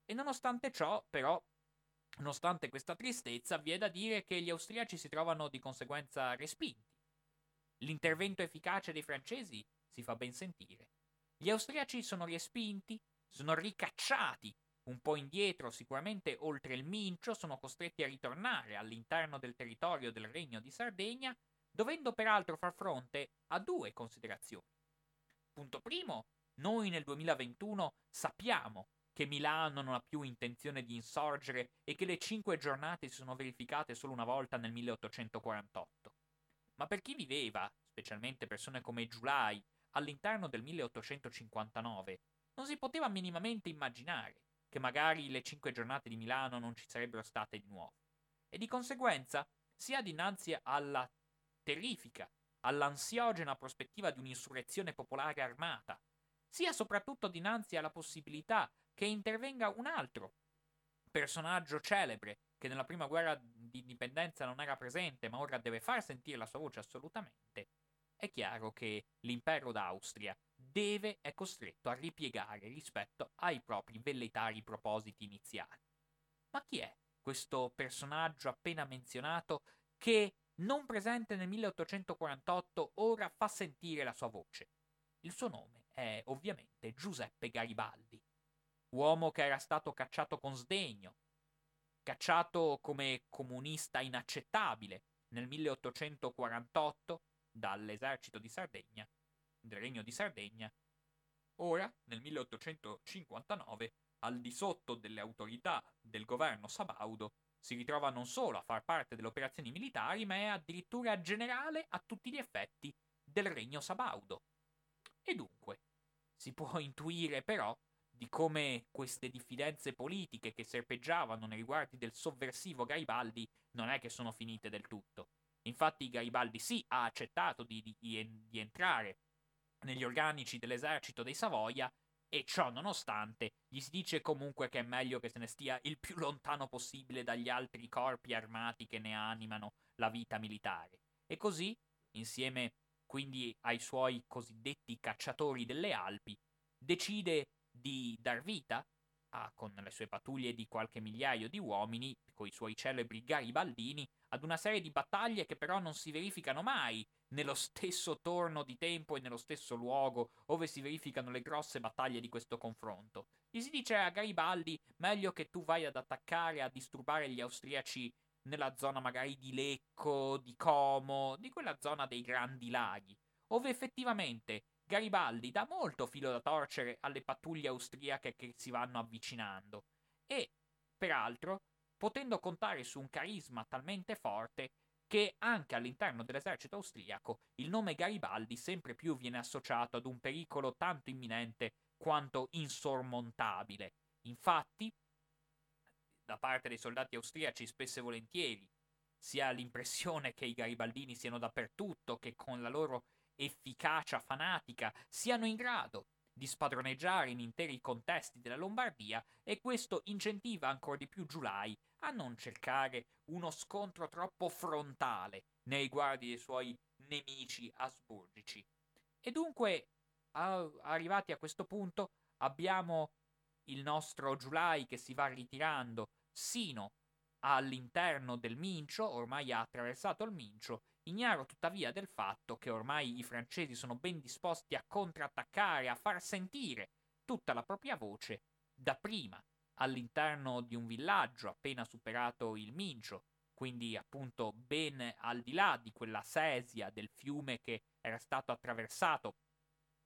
S1: E nonostante ciò, però, nonostante questa tristezza, vi è da dire che gli austriaci si trovano di conseguenza respinti L'intervento efficace dei francesi si fa ben sentire. Gli austriaci sono respinti, sono ricacciati un po' indietro, sicuramente oltre il Mincio, sono costretti a ritornare all'interno del territorio del Regno di Sardegna, dovendo peraltro far fronte a due considerazioni. Punto primo, noi nel 2021 sappiamo che Milano non ha più intenzione di insorgere e che le cinque giornate si sono verificate solo una volta nel 1848. Ma per chi viveva, specialmente persone come Giulai, all'interno del 1859, non si poteva minimamente immaginare che magari le cinque giornate di Milano non ci sarebbero state di nuovo. E di conseguenza, sia dinanzi alla terrifica, all'ansiogena prospettiva di un'insurrezione popolare armata, sia soprattutto dinanzi alla possibilità che intervenga un altro personaggio celebre che nella prima guerra di indipendenza non era presente, ma ora deve far sentire la sua voce assolutamente, è chiaro che l'impero d'Austria deve, è costretto a ripiegare rispetto ai propri velleitari propositi iniziali. Ma chi è questo personaggio appena menzionato che, non presente nel 1848, ora fa sentire la sua voce? Il suo nome è ovviamente Giuseppe Garibaldi, uomo che era stato cacciato con sdegno, cacciato come comunista inaccettabile nel 1848 dall'esercito di Sardegna, del Regno di Sardegna, ora nel 1859 al di sotto delle autorità del governo sabaudo si ritrova non solo a far parte delle operazioni militari, ma è addirittura generale a tutti gli effetti del regno sabaudo. E dunque, si può intuire però di come queste diffidenze politiche che serpeggiavano nei riguardi del sovversivo Garibaldi non è che sono finite del tutto. Infatti Garibaldi sì ha accettato di, di, di entrare negli organici dell'esercito dei Savoia e ciò nonostante gli si dice comunque che è meglio che se ne stia il più lontano possibile dagli altri corpi armati che ne animano la vita militare. E così, insieme quindi ai suoi cosiddetti cacciatori delle Alpi, decide di dar vita, a, con le sue pattuglie di qualche migliaio di uomini, con i suoi celebri garibaldini, ad una serie di battaglie che però non si verificano mai nello stesso torno di tempo e nello stesso luogo dove si verificano le grosse battaglie di questo confronto. Gli si dice a Garibaldi meglio che tu vai ad attaccare, a disturbare gli austriaci nella zona magari di Lecco, di Como, di quella zona dei grandi laghi, dove effettivamente Garibaldi dà molto filo da torcere alle pattuglie austriache che si vanno avvicinando e, peraltro, potendo contare su un carisma talmente forte che anche all'interno dell'esercito austriaco il nome Garibaldi sempre più viene associato ad un pericolo tanto imminente quanto insormontabile. Infatti, da parte dei soldati austriaci spesso e volentieri si ha l'impressione che i garibaldini siano dappertutto, che con la loro efficacia fanatica siano in grado di spadroneggiare in interi contesti della Lombardia e questo incentiva ancora di più Giulai a non cercare uno scontro troppo frontale nei riguardi dei suoi nemici asburgici. E dunque, a- arrivati a questo punto, abbiamo il nostro Giulai che si va ritirando sino all'interno del Mincio, ormai ha attraversato il Mincio, Ignaro tuttavia del fatto che ormai i francesi sono ben disposti a contrattaccare, a far sentire tutta la propria voce, dapprima all'interno di un villaggio appena superato il Mincio, quindi appunto ben al di là di quella sesia del fiume che era stato attraversato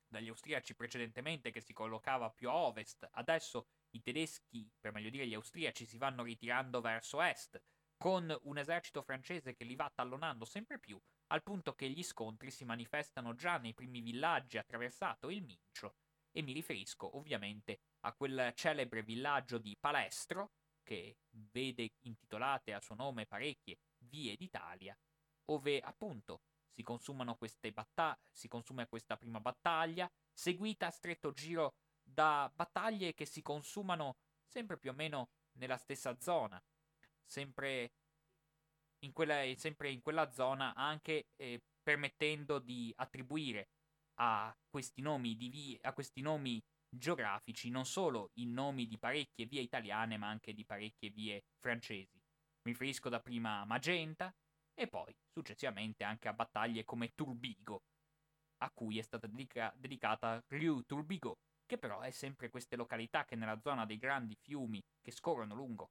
S1: dagli austriaci precedentemente che si collocava più a ovest, adesso i tedeschi, per meglio dire gli austriaci, si vanno ritirando verso est, con un esercito francese che li va tallonando sempre più, al punto che gli scontri si manifestano già nei primi villaggi attraversato il Mincio, e mi riferisco ovviamente a quel celebre villaggio di Palestro, che vede intitolate a suo nome parecchie vie d'Italia, dove appunto si battaglie, si consuma questa prima battaglia, seguita a stretto giro da battaglie che si consumano sempre più o meno nella stessa zona, sempre in quella, sempre in quella zona, anche eh, permettendo di attribuire a questi nomi di vie, a questi nomi geografici non solo i nomi di parecchie vie italiane, ma anche di parecchie vie francesi. Mi riferisco dapprima a Magenta e poi successivamente anche a battaglie come Turbigo, a cui è stata dedica- dedicata Rue Turbigo, che però è sempre queste località che nella zona dei grandi fiumi che scorrono lungo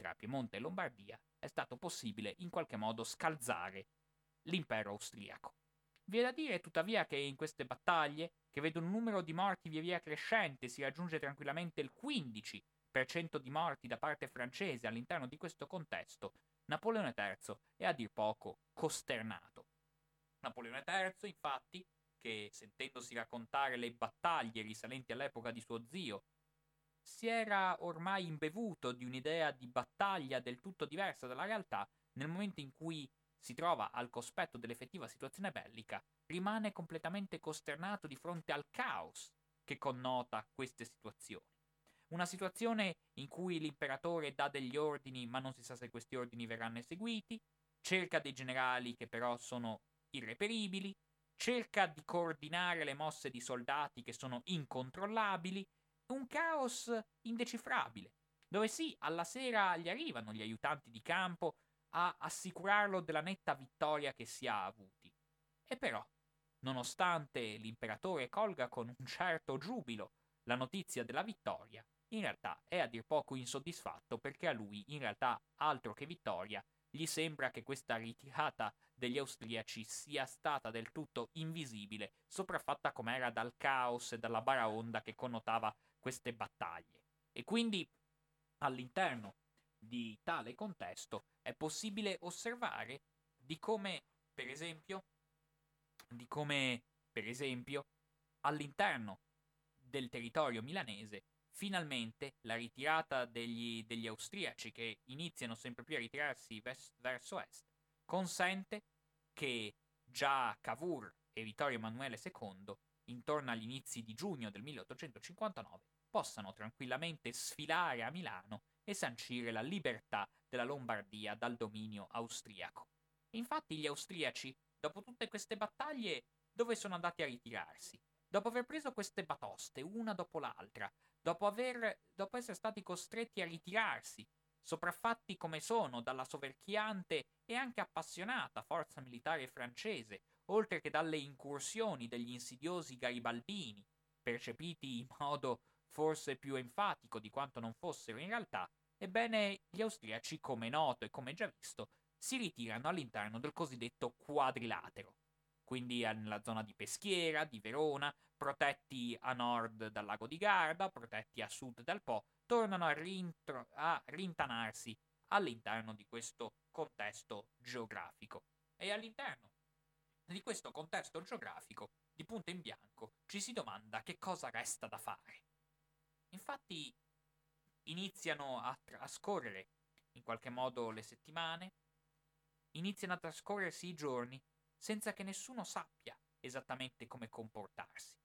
S1: tra Piemonte e Lombardia, è stato possibile in qualche modo scalzare l'impero austriaco. Vi è da dire tuttavia che in queste battaglie, che vedono un numero di morti via via crescente, si raggiunge tranquillamente il 15% di morti da parte francese all'interno di questo contesto, Napoleone III è a dir poco costernato. Napoleone III, infatti, che sentendosi raccontare le battaglie risalenti all'epoca di suo zio si era ormai imbevuto di un'idea di battaglia del tutto diversa dalla realtà, nel momento in cui si trova al cospetto dell'effettiva situazione bellica, rimane completamente costernato di fronte al caos che connota queste situazioni. Una situazione in cui l'imperatore dà degli ordini ma non si sa se questi ordini verranno eseguiti, cerca dei generali che però sono irreperibili, cerca di coordinare le mosse di soldati che sono incontrollabili un caos indecifrabile, dove sì, alla sera gli arrivano gli aiutanti di campo a assicurarlo della netta vittoria che si ha avuti. E però, nonostante l'imperatore colga con un certo giubilo la notizia della vittoria, in realtà è a dir poco insoddisfatto perché a lui, in realtà, altro che vittoria, gli sembra che questa ritirata degli austriaci sia stata del tutto invisibile, sopraffatta com'era dal caos e dalla baraonda che connotava queste battaglie. E quindi, all'interno di tale contesto, è possibile osservare di come, per esempio, di come, per esempio, all'interno del territorio milanese, finalmente la ritirata degli, degli austriaci che iniziano sempre più a ritirarsi ves- verso est consente che già Cavour e Vittorio Emanuele II, intorno agli inizi di giugno del 1859, possano tranquillamente sfilare a Milano e sancire la libertà della Lombardia dal dominio austriaco. Infatti gli austriaci, dopo tutte queste battaglie, dove sono andati a ritirarsi? Dopo aver preso queste batoste, una dopo l'altra, dopo, aver, dopo essere stati costretti a ritirarsi, sopraffatti come sono dalla soverchiante e anche appassionata forza militare francese, oltre che dalle incursioni degli insidiosi garibaldini, percepiti in modo forse più enfatico di quanto non fossero in realtà, ebbene gli austriaci, come noto e come già visto, si ritirano all'interno del cosiddetto quadrilatero, quindi nella zona di Peschiera, di Verona, protetti a nord dal lago di Garda, protetti a sud dal Po, tornano a, rintro- a rintanarsi all'interno di questo contesto geografico. E all'interno di questo contesto geografico, di punto in bianco, ci si domanda che cosa resta da fare. Infatti iniziano a trascorrere in qualche modo le settimane, iniziano a trascorrersi i giorni senza che nessuno sappia esattamente come comportarsi.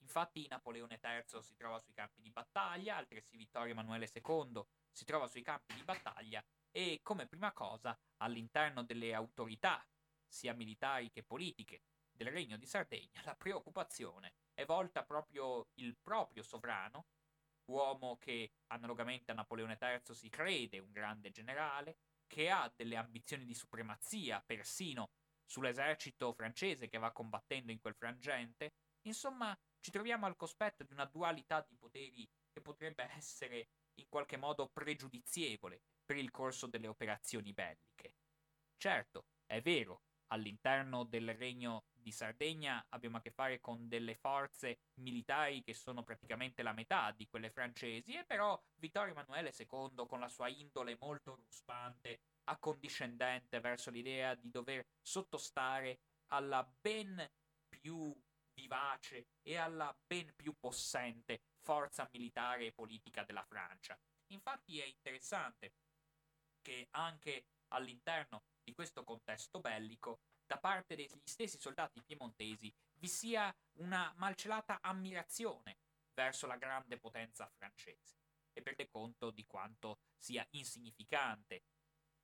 S1: Infatti Napoleone III si trova sui campi di battaglia, altresì Vittorio Emanuele II si trova sui campi di battaglia e come prima cosa all'interno delle autorità, sia militari che politiche, del Regno di Sardegna, la preoccupazione è volta proprio il proprio sovrano, uomo che analogamente a Napoleone III si crede un grande generale, che ha delle ambizioni di supremazia persino sull'esercito francese che va combattendo in quel frangente. Insomma, ci troviamo al cospetto di una dualità di poteri che potrebbe essere in qualche modo pregiudizievole per il corso delle operazioni belliche. Certo, è vero, all'interno del regno di Sardegna abbiamo a che fare con delle forze militari che sono praticamente la metà di quelle francesi e però Vittorio Emanuele II con la sua indole molto ruspante, accondiscendente verso l'idea di dover sottostare alla ben più vivace e alla ben più possente forza militare e politica della Francia. Infatti è interessante che anche all'interno di questo contesto bellico, da parte degli stessi soldati piemontesi, vi sia una malcelata ammirazione verso la grande potenza francese e prende conto di quanto sia insignificante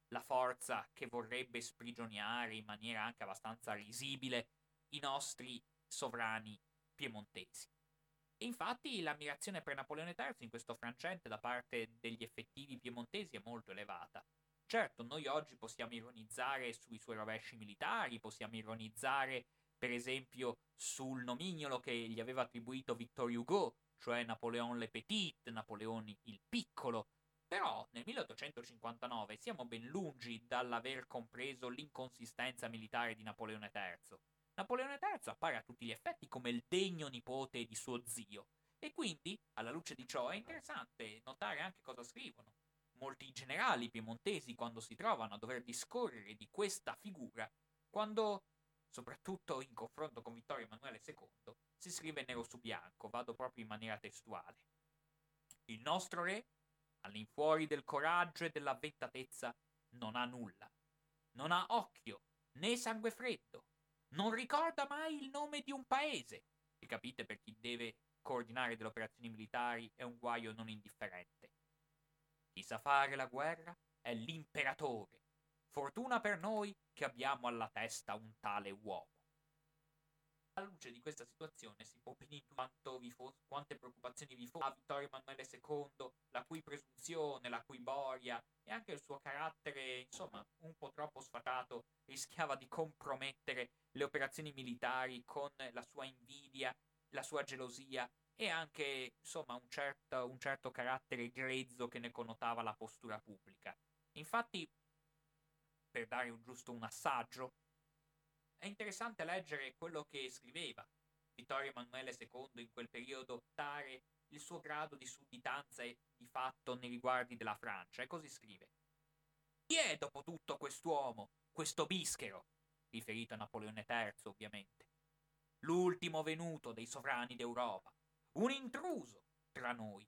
S1: la forza che vorrebbe sprigioniare in maniera anche abbastanza risibile i nostri sovrani piemontesi. E infatti l'ammirazione per Napoleone III in questo frangente da parte degli effettivi piemontesi è molto elevata. Certo, noi oggi possiamo ironizzare sui suoi rovesci militari, possiamo ironizzare per esempio sul nomignolo che gli aveva attribuito Victor Hugo, cioè Napoleon le Petit, Napoleone il Piccolo, però nel 1859 siamo ben lungi dall'aver compreso l'inconsistenza militare di Napoleone III. Napoleone III appare a tutti gli effetti come il degno nipote di suo zio, e quindi, alla luce di ciò, è interessante notare anche cosa scrivono. Molti generali piemontesi, quando si trovano a dover discorrere di questa figura, quando, soprattutto in confronto con Vittorio Emanuele II, si scrive nero su bianco, vado proprio in maniera testuale. Il nostro re, all'infuori del coraggio e dell'avventatezza, non ha nulla. Non ha occhio, né sangue freddo, non ricorda mai il nome di un paese. E capite per chi deve coordinare delle operazioni militari è un guaio non indifferente. Chi sa fare la guerra è l'imperatore. Fortuna per noi che abbiamo alla testa un tale uomo. Alla luce di questa situazione si può benissimo fosse, quante preoccupazioni vi fossero a Vittorio Emanuele II, la cui presunzione, la cui boria e anche il suo carattere, insomma, un po' troppo sfatato, rischiava di compromettere le operazioni militari con la sua invidia, la sua gelosia e anche, insomma, un certo, un certo carattere grezzo che ne connotava la postura pubblica. Infatti, per dare un giusto un assaggio, è interessante leggere quello che scriveva Vittorio Emanuele II in quel periodo, dare il suo grado di sudditanza e di fatto nei riguardi della Francia, e così scrive. Chi è dopo tutto quest'uomo, questo bischero? riferito a Napoleone III, ovviamente. L'ultimo venuto dei sovrani d'Europa, un intruso tra noi.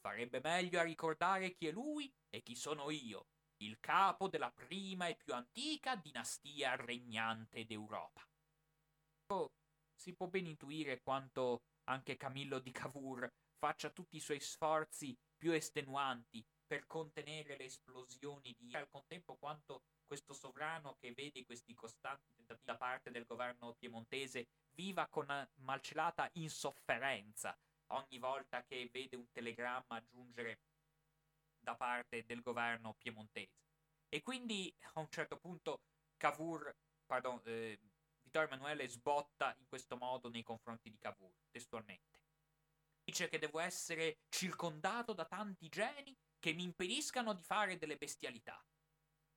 S1: Farebbe meglio a ricordare chi è lui e chi sono io, il capo della prima e più antica dinastia regnante d'Europa. Oh, si può ben intuire quanto anche Camillo di Cavour faccia tutti i suoi sforzi più estenuanti per contenere le esplosioni di al contempo quanto questo sovrano che vede questi costanti tentativi da parte del governo piemontese viva con malcelata insofferenza ogni volta che vede un telegramma giungere da parte del governo piemontese. E quindi a un certo punto Cavour, pardon, eh, Vittorio Emanuele sbotta in questo modo nei confronti di Cavour, testualmente. Dice che devo essere circondato da tanti geni che mi impediscano di fare delle bestialità.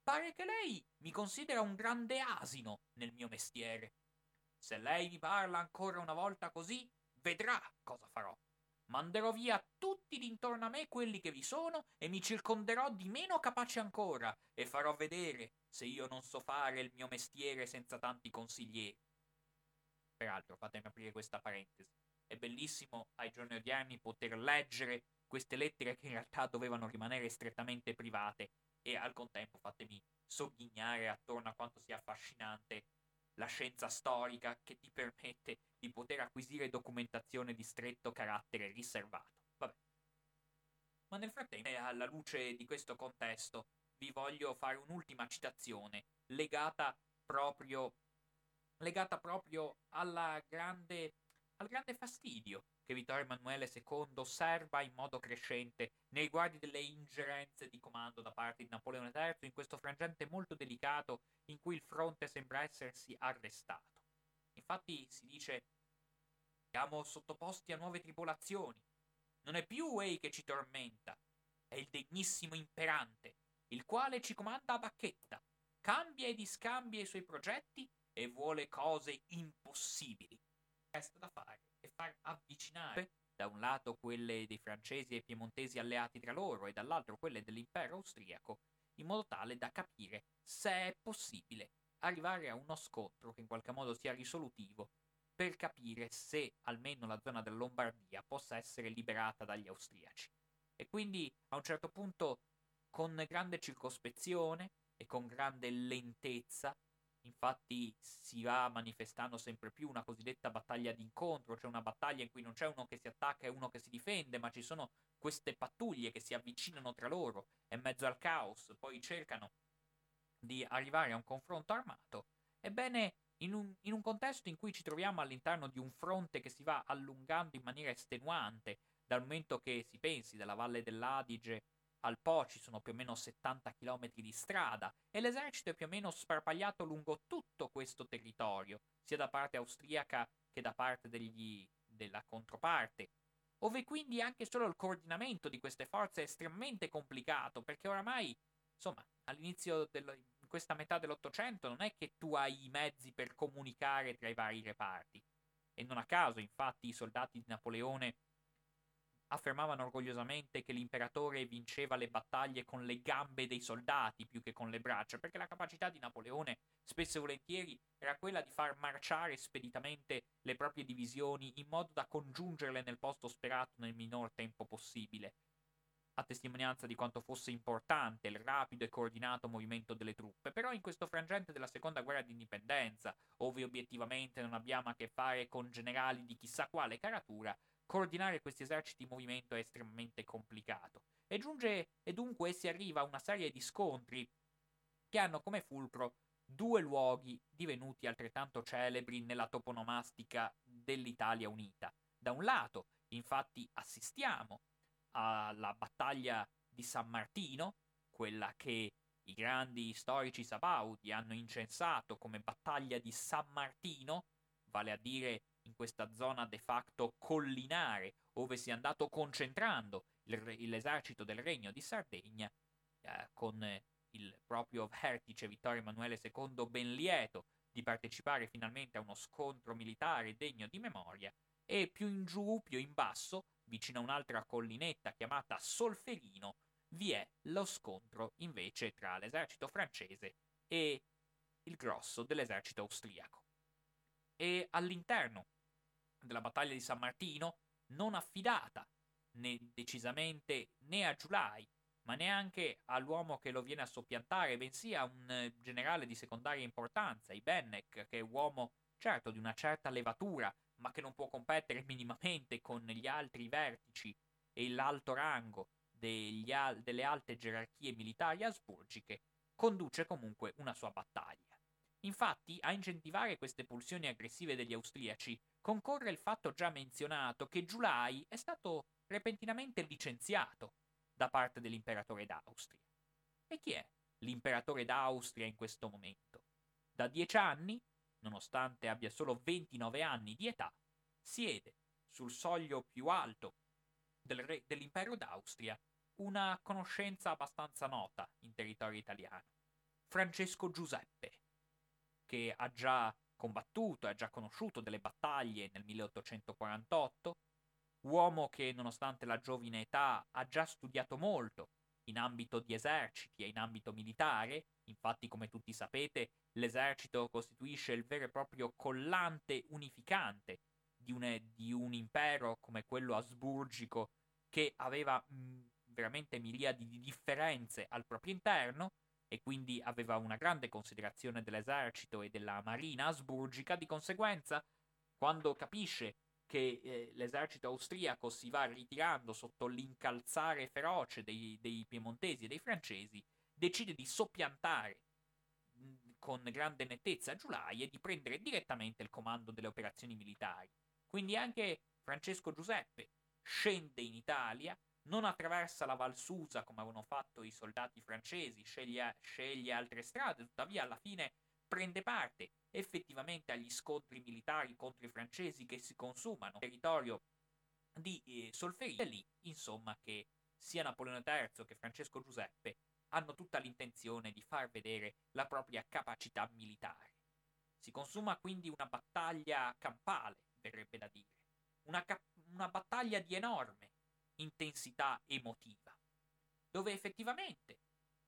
S1: Pare che lei mi considera un grande asino nel mio mestiere. Se lei mi parla ancora una volta così, vedrà cosa farò. Manderò via tutti d'intorno a me quelli che vi sono e mi circonderò di meno capaci ancora e farò vedere se io non so fare il mio mestiere senza tanti consiglieri. Peraltro, fatemi aprire questa parentesi. È bellissimo ai giorni odierni poter leggere queste lettere che in realtà dovevano rimanere strettamente private e al contempo fatemi sogghignare attorno a quanto sia affascinante la scienza storica che ti permette di poter acquisire documentazione di stretto carattere riservato. Vabbè. Ma nel frattempo, alla luce di questo contesto, vi voglio fare un'ultima citazione legata proprio, legata proprio grande, al grande fastidio che Vittorio Emanuele II osserva in modo crescente nei riguardi delle ingerenze di comando da parte di Napoleone III in questo frangente molto delicato in cui il fronte sembra essersi arrestato. Infatti si dice siamo sottoposti a nuove tribolazioni. Non è più Wei che ci tormenta, è il degnissimo imperante, il quale ci comanda a bacchetta, cambia e discambia i suoi progetti e vuole cose impossibili. Resta da fare far avvicinare da un lato quelle dei francesi e piemontesi alleati tra loro e dall'altro quelle dell'impero austriaco, in modo tale da capire se è possibile arrivare a uno scontro che in qualche modo sia risolutivo per capire se almeno la zona della Lombardia possa essere liberata dagli austriaci. E quindi a un certo punto, con grande circospezione e con grande lentezza, Infatti si va manifestando sempre più una cosiddetta battaglia d'incontro, cioè una battaglia in cui non c'è uno che si attacca e uno che si difende, ma ci sono queste pattuglie che si avvicinano tra loro e in mezzo al caos poi cercano di arrivare a un confronto armato. Ebbene, in un, in un contesto in cui ci troviamo all'interno di un fronte che si va allungando in maniera estenuante, dal momento che si pensi dalla valle dell'Adige al Po ci sono più o meno 70 km di strada e l'esercito è più o meno sparpagliato lungo tutto questo territorio, sia da parte austriaca che da parte degli, della controparte, ove quindi anche solo il coordinamento di queste forze è estremamente complicato, perché oramai, insomma, all'inizio di questa metà dell'Ottocento non è che tu hai i mezzi per comunicare tra i vari reparti. E non a caso, infatti, i soldati di Napoleone affermavano orgogliosamente che l'imperatore vinceva le battaglie con le gambe dei soldati più che con le braccia, perché la capacità di Napoleone spesso e volentieri era quella di far marciare speditamente le proprie divisioni in modo da congiungerle nel posto sperato nel minor tempo possibile, a testimonianza di quanto fosse importante il rapido e coordinato movimento delle truppe, però in questo frangente della seconda guerra d'indipendenza, ove obiettivamente non abbiamo a che fare con generali di chissà quale caratura, coordinare questi eserciti in movimento è estremamente complicato. E giunge e dunque si arriva a una serie di scontri che hanno come fulcro due luoghi divenuti altrettanto celebri nella toponomastica dell'Italia unita. Da un lato, infatti, assistiamo alla battaglia di San Martino, quella che i grandi storici sabaudi hanno incensato come battaglia di San Martino, vale a dire in questa zona de facto collinare, dove si è andato concentrando l'esercito del Regno di Sardegna, eh, con il proprio vertice Vittorio Emanuele II ben lieto di partecipare finalmente a uno scontro militare degno di memoria, e più in giù, più in basso, vicino a un'altra collinetta chiamata Solferino, vi è lo scontro invece tra l'esercito francese e il grosso dell'esercito austriaco. E all'interno della battaglia di San Martino, non affidata né decisamente né a Giulai, ma neanche all'uomo che lo viene a soppiantare, bensì a un generale di secondaria importanza, Ibennek, che è uomo certo di una certa levatura, ma che non può competere minimamente con gli altri vertici e l'alto rango al- delle alte gerarchie militari asburgiche, conduce comunque una sua battaglia. Infatti, a incentivare queste pulsioni aggressive degli austriaci concorre il fatto già menzionato che Giulai è stato repentinamente licenziato da parte dell'imperatore d'Austria. E chi è l'imperatore d'Austria in questo momento? Da dieci anni, nonostante abbia solo 29 anni di età, siede sul soglio più alto del re dell'impero d'Austria una conoscenza abbastanza nota in territorio italiano. Francesco Giuseppe, che ha già combattuto, ha già conosciuto delle battaglie nel 1848, uomo che nonostante la giovine età ha già studiato molto in ambito di eserciti e in ambito militare, infatti come tutti sapete l'esercito costituisce il vero e proprio collante unificante di un, di un impero come quello asburgico che aveva mh, veramente miliardi di differenze al proprio interno e quindi aveva una grande considerazione dell'esercito e della marina asburgica, di conseguenza, quando capisce che eh, l'esercito austriaco si va ritirando sotto l'incalzare feroce dei, dei piemontesi e dei francesi, decide di soppiantare con grande nettezza Giulai e di prendere direttamente il comando delle operazioni militari. Quindi anche Francesco Giuseppe scende in Italia, non attraversa la Val Susa come avevano fatto i soldati francesi, sceglie, sceglie altre strade, tuttavia alla fine prende parte effettivamente agli scontri militari contro i francesi che si consumano nel territorio di eh, Solferino. E lì, insomma, che sia Napoleone III che Francesco Giuseppe hanno tutta l'intenzione di far vedere la propria capacità militare. Si consuma quindi una battaglia campale, verrebbe da dire, una, cap- una battaglia di enorme intensità emotiva, dove effettivamente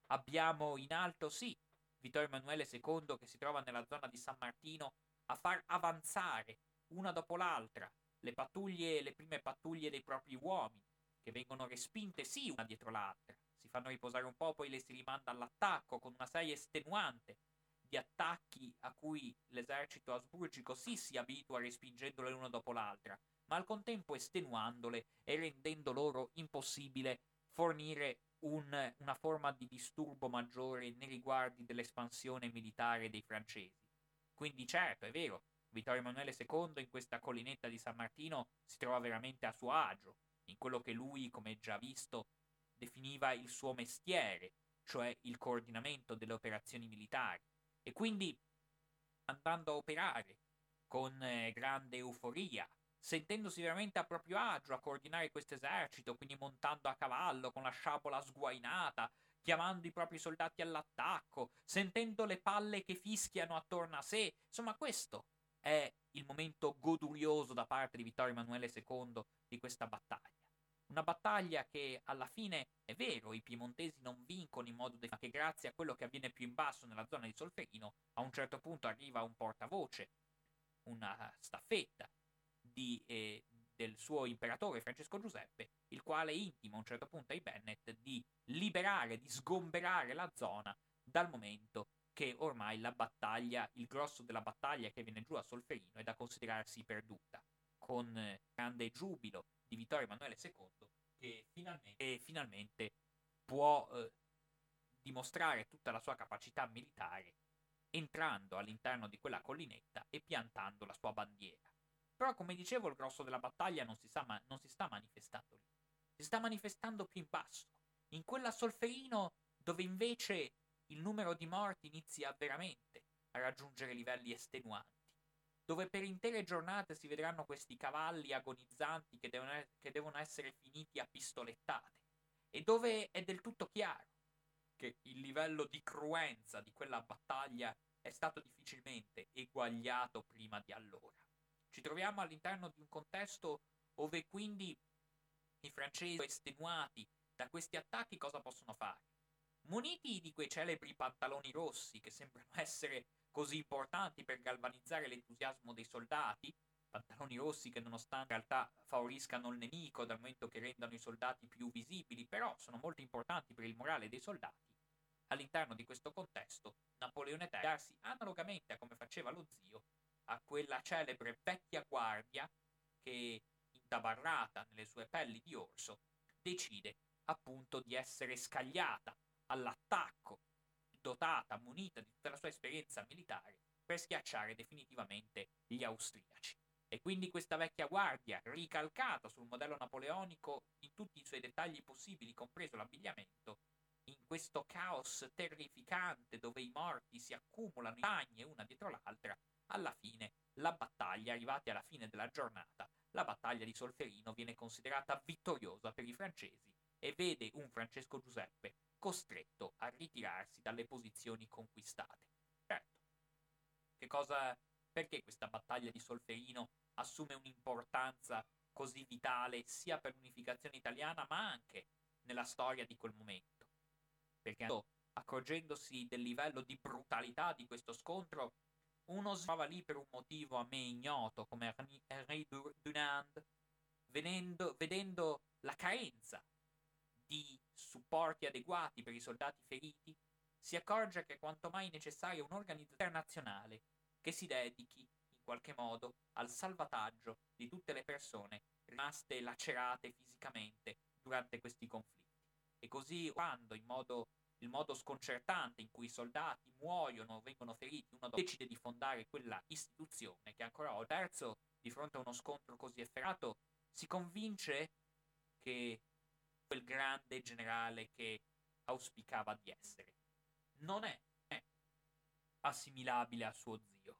S1: abbiamo in alto sì Vittorio Emanuele II che si trova nella zona di San Martino a far avanzare una dopo l'altra le pattuglie, le prime pattuglie dei propri uomini, che vengono respinte sì una dietro l'altra, si fanno riposare un po', poi le si rimanda all'attacco con una serie estenuante di attacchi a cui l'esercito asburgico sì si abitua respingendole l'una dopo l'altra, ma al contempo estenuandole e rendendo loro impossibile fornire un, una forma di disturbo maggiore nei riguardi dell'espansione militare dei francesi. Quindi certo, è vero, Vittorio Emanuele II in questa collinetta di San Martino si trova veramente a suo agio, in quello che lui, come già visto, definiva il suo mestiere, cioè il coordinamento delle operazioni militari, e quindi andando a operare con eh, grande euforia, sentendosi veramente a proprio agio a coordinare questo esercito, quindi montando a cavallo con la sciabola sguainata, chiamando i propri soldati all'attacco, sentendo le palle che fischiano attorno a sé. Insomma, questo è il momento godurioso da parte di Vittorio Emanuele II di questa battaglia. Una battaglia che alla fine è vero, i piemontesi non vincono in modo definito, ma che grazie a quello che avviene più in basso nella zona di Solferino, a un certo punto arriva un portavoce, una staffetta di, eh, del suo imperatore Francesco Giuseppe, il quale intima a un certo punto ai Bennett di liberare, di sgomberare la zona dal momento che ormai la battaglia, il grosso della battaglia che viene giù a Solferino è da considerarsi perduta, con grande giubilo di Vittorio Emanuele II che finalmente, finalmente può eh, dimostrare tutta la sua capacità militare entrando all'interno di quella collinetta e piantando la sua bandiera. Però, come dicevo, il grosso della battaglia non si, ma- non si sta manifestando lì. si sta manifestando più in basso. In quella Solferino dove invece il numero di morti inizia veramente a raggiungere livelli estenuanti, dove per intere giornate si vedranno questi cavalli agonizzanti che devono, che devono essere finiti a pistolettate, e dove è del tutto chiaro che il livello di cruenza di quella battaglia è stato difficilmente eguagliato prima di allora. Ci troviamo all'interno di un contesto dove quindi i francesi estenuati da questi attacchi cosa possono fare? Muniti di quei celebri pantaloni rossi che sembrano essere così importanti per galvanizzare l'entusiasmo dei soldati, pantaloni rossi che nonostante in realtà favoriscano il nemico dal momento che rendano i soldati più visibili, però sono molto importanti per il morale dei soldati, all'interno di questo contesto Napoleone III analogamente a come faceva lo zio a quella celebre vecchia guardia che, intabarrata nelle sue pelli di orso, decide appunto di essere scagliata all'attacco, dotata, munita di tutta la sua esperienza militare, per schiacciare definitivamente gli austriaci. E quindi questa vecchia guardia, ricalcata sul modello napoleonico in tutti i suoi dettagli possibili, compreso l'abbigliamento, in questo caos terrificante dove i morti si accumulano in bagne una dietro l'altra, alla fine la battaglia, arrivati alla fine della giornata, la battaglia di Solferino viene considerata vittoriosa per i francesi e vede un Francesco Giuseppe costretto a ritirarsi dalle posizioni conquistate. Certo, che cosa, perché questa battaglia di Solferino assume un'importanza così vitale sia per l'unificazione italiana ma anche nella storia di quel momento? Perché accorgendosi del livello di brutalità di questo scontro, uno si trova lì per un motivo a me ignoto come Henri Dunand, vedendo, vedendo la carenza di supporti adeguati per i soldati feriti, si accorge che è quanto mai necessaria un'organizzazione internazionale che si dedichi in qualche modo al salvataggio di tutte le persone rimaste lacerate fisicamente durante questi conflitti. E così quando in modo, il modo sconcertante in cui i soldati muoiono vengono feriti, uno decide di fondare quella istituzione che ancora oggi, terzo, di fronte a uno scontro così efferato, si convince che quel grande generale che auspicava di essere. Non è, è assimilabile a suo zio.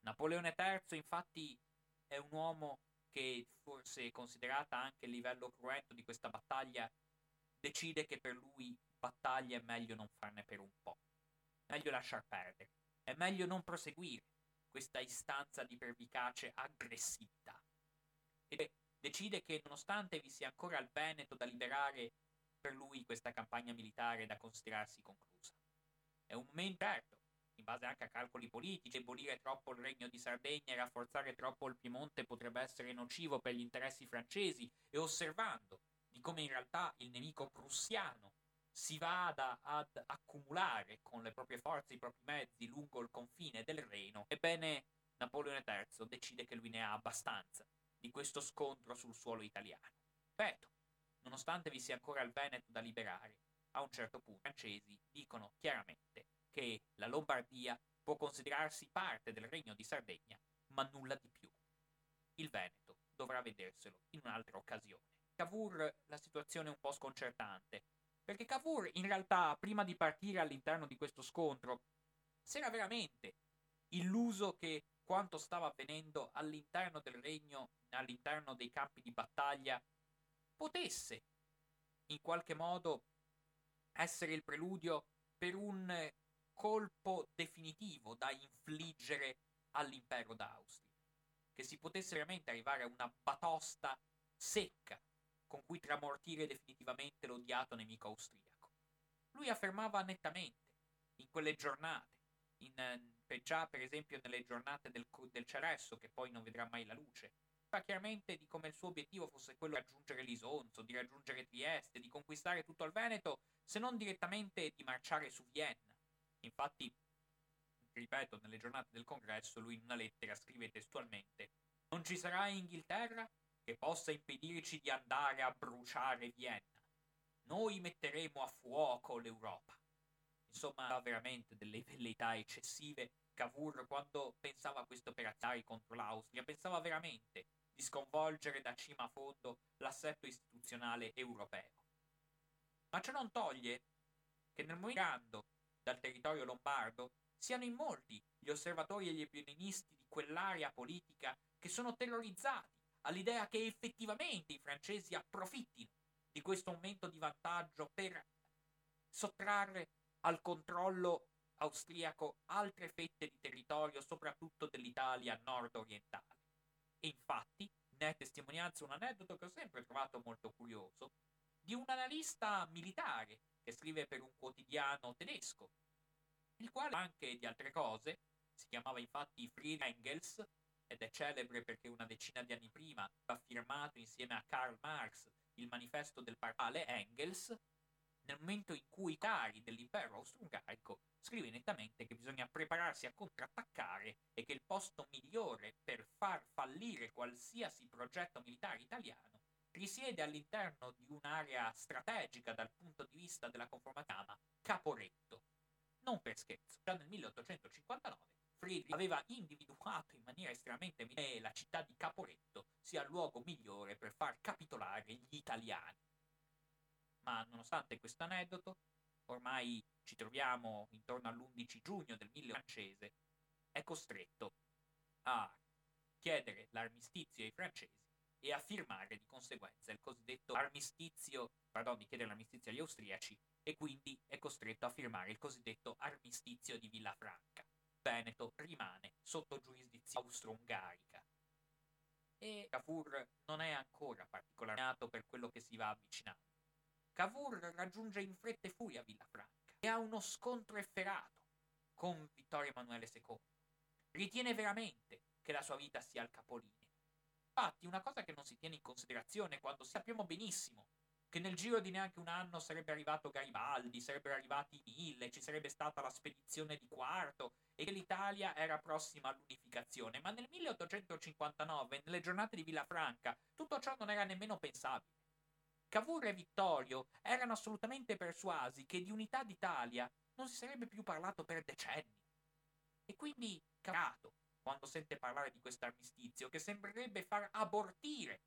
S1: Napoleone III, infatti, è un uomo che, forse considerata anche il livello cruento di questa battaglia, decide che per lui battaglia è meglio non farne per un po'. Meglio lasciar perdere. È meglio non proseguire questa istanza di pervicace aggressività. E decide che nonostante vi sia ancora il Veneto da liberare, per lui questa campagna militare è da considerarsi conclusa. È un momento certo, in base anche a calcoli politici, abolire troppo il regno di Sardegna e rafforzare troppo il Piemonte potrebbe essere nocivo per gli interessi francesi e osservando di come in realtà il nemico prussiano si vada ad accumulare con le proprie forze, i propri mezzi lungo il confine del Reno, ebbene Napoleone III decide che lui ne ha abbastanza di questo scontro sul suolo italiano. Ripeto, nonostante vi sia ancora il Veneto da liberare, a un certo punto i francesi dicono chiaramente che la Lombardia può considerarsi parte del regno di Sardegna, ma nulla di più. Il Veneto dovrà vederselo in un'altra occasione. Cavour la situazione è un po' sconcertante, perché Cavour in realtà prima di partire all'interno di questo scontro si era veramente illuso che quanto stava avvenendo all'interno del regno, all'interno dei campi di battaglia, potesse in qualche modo essere il preludio per un colpo definitivo da infliggere all'impero d'Austria, che si potesse veramente arrivare a una batosta secca con cui tramortire definitivamente l'odiato nemico austriaco. Lui affermava nettamente in quelle giornate, in, già per esempio nelle giornate del, del Ceresso, che poi non vedrà mai la luce, chiaramente di come il suo obiettivo fosse quello di raggiungere l'Isonzo, di raggiungere Trieste, di conquistare tutto il Veneto, se non direttamente di marciare su Vienna. Infatti, ripeto, nelle giornate del congresso lui in una lettera scrive testualmente Non ci sarà in Inghilterra che possa impedirci di andare a bruciare Vienna. Noi metteremo a fuoco l'Europa. Insomma, veramente delle velleità eccessive Cavour quando pensava a queste operazioni contro l'Austria, pensava veramente di sconvolgere da cima a fondo l'assetto istituzionale europeo. Ma ciò non toglie che nel momento dal territorio lombardo siano in molti gli osservatori e gli opinionisti di quell'area politica che sono terrorizzati all'idea che effettivamente i francesi approfittino di questo momento di vantaggio per sottrarre al controllo austriaco altre fette di territorio, soprattutto dell'Italia nord-orientale. E infatti ne è testimonianza un aneddoto che ho sempre trovato molto curioso, di un analista militare che scrive per un quotidiano tedesco, il quale anche di altre cose, si chiamava infatti Friedrich Engels, ed è celebre perché una decina di anni prima ha firmato insieme a Karl Marx il manifesto del parale Engels, nel momento in cui i cari dell'impero austro-ungarico scrive nettamente che bisogna prepararsi a contrattaccare e che il posto migliore per far fallire qualsiasi progetto militare italiano risiede all'interno di un'area strategica dal punto di vista della conformità Caporetto. Non per scherzo, già nel 1859 Friedrich aveva individuato in maniera estremamente evidente la città di Caporetto sia il luogo migliore per far capitolare gli italiani. Ma nonostante questo aneddoto, ormai ci troviamo intorno all'11 giugno del 1000 francese, è costretto a chiedere l'armistizio ai francesi e a firmare di conseguenza il cosiddetto armistizio, pardon, di chiedere l'armistizio agli austriaci e quindi è costretto a firmare il cosiddetto armistizio di Villafranca. Veneto rimane sotto giurisdizione austro-ungarica. E Cavour non è ancora particolarmente per quello che si va avvicinando. Cavour raggiunge in fretta e furia Villafranca e ha uno scontro efferato con Vittorio Emanuele II. Ritiene veramente che la sua vita sia al capolinea. Infatti, una cosa che non si tiene in considerazione quando sappiamo benissimo che nel giro di neanche un anno sarebbe arrivato Garibaldi, sarebbero arrivati i mille, ci sarebbe stata la spedizione di Quarto e che l'Italia era prossima all'unificazione. Ma nel 1859, nelle giornate di Villafranca, tutto ciò non era nemmeno pensabile. Cavour e Vittorio erano assolutamente persuasi che di unità d'Italia non si sarebbe più parlato per decenni. E quindi, carato, quando sente parlare di questo armistizio, che sembrerebbe far abortire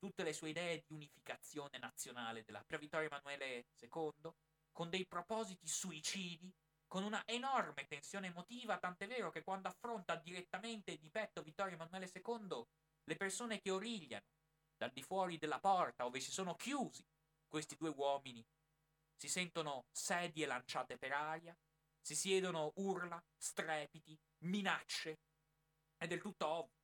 S1: tutte le sue idee di unificazione nazionale della Vittorio Emanuele II, con dei propositi suicidi, con una enorme tensione emotiva, tant'è vero che quando affronta direttamente di petto Vittorio Emanuele II, le persone che origliano dal di fuori della porta dove si sono chiusi questi due uomini si sentono sedie lanciate per aria, si siedono urla, strepiti, minacce. È del tutto ovvio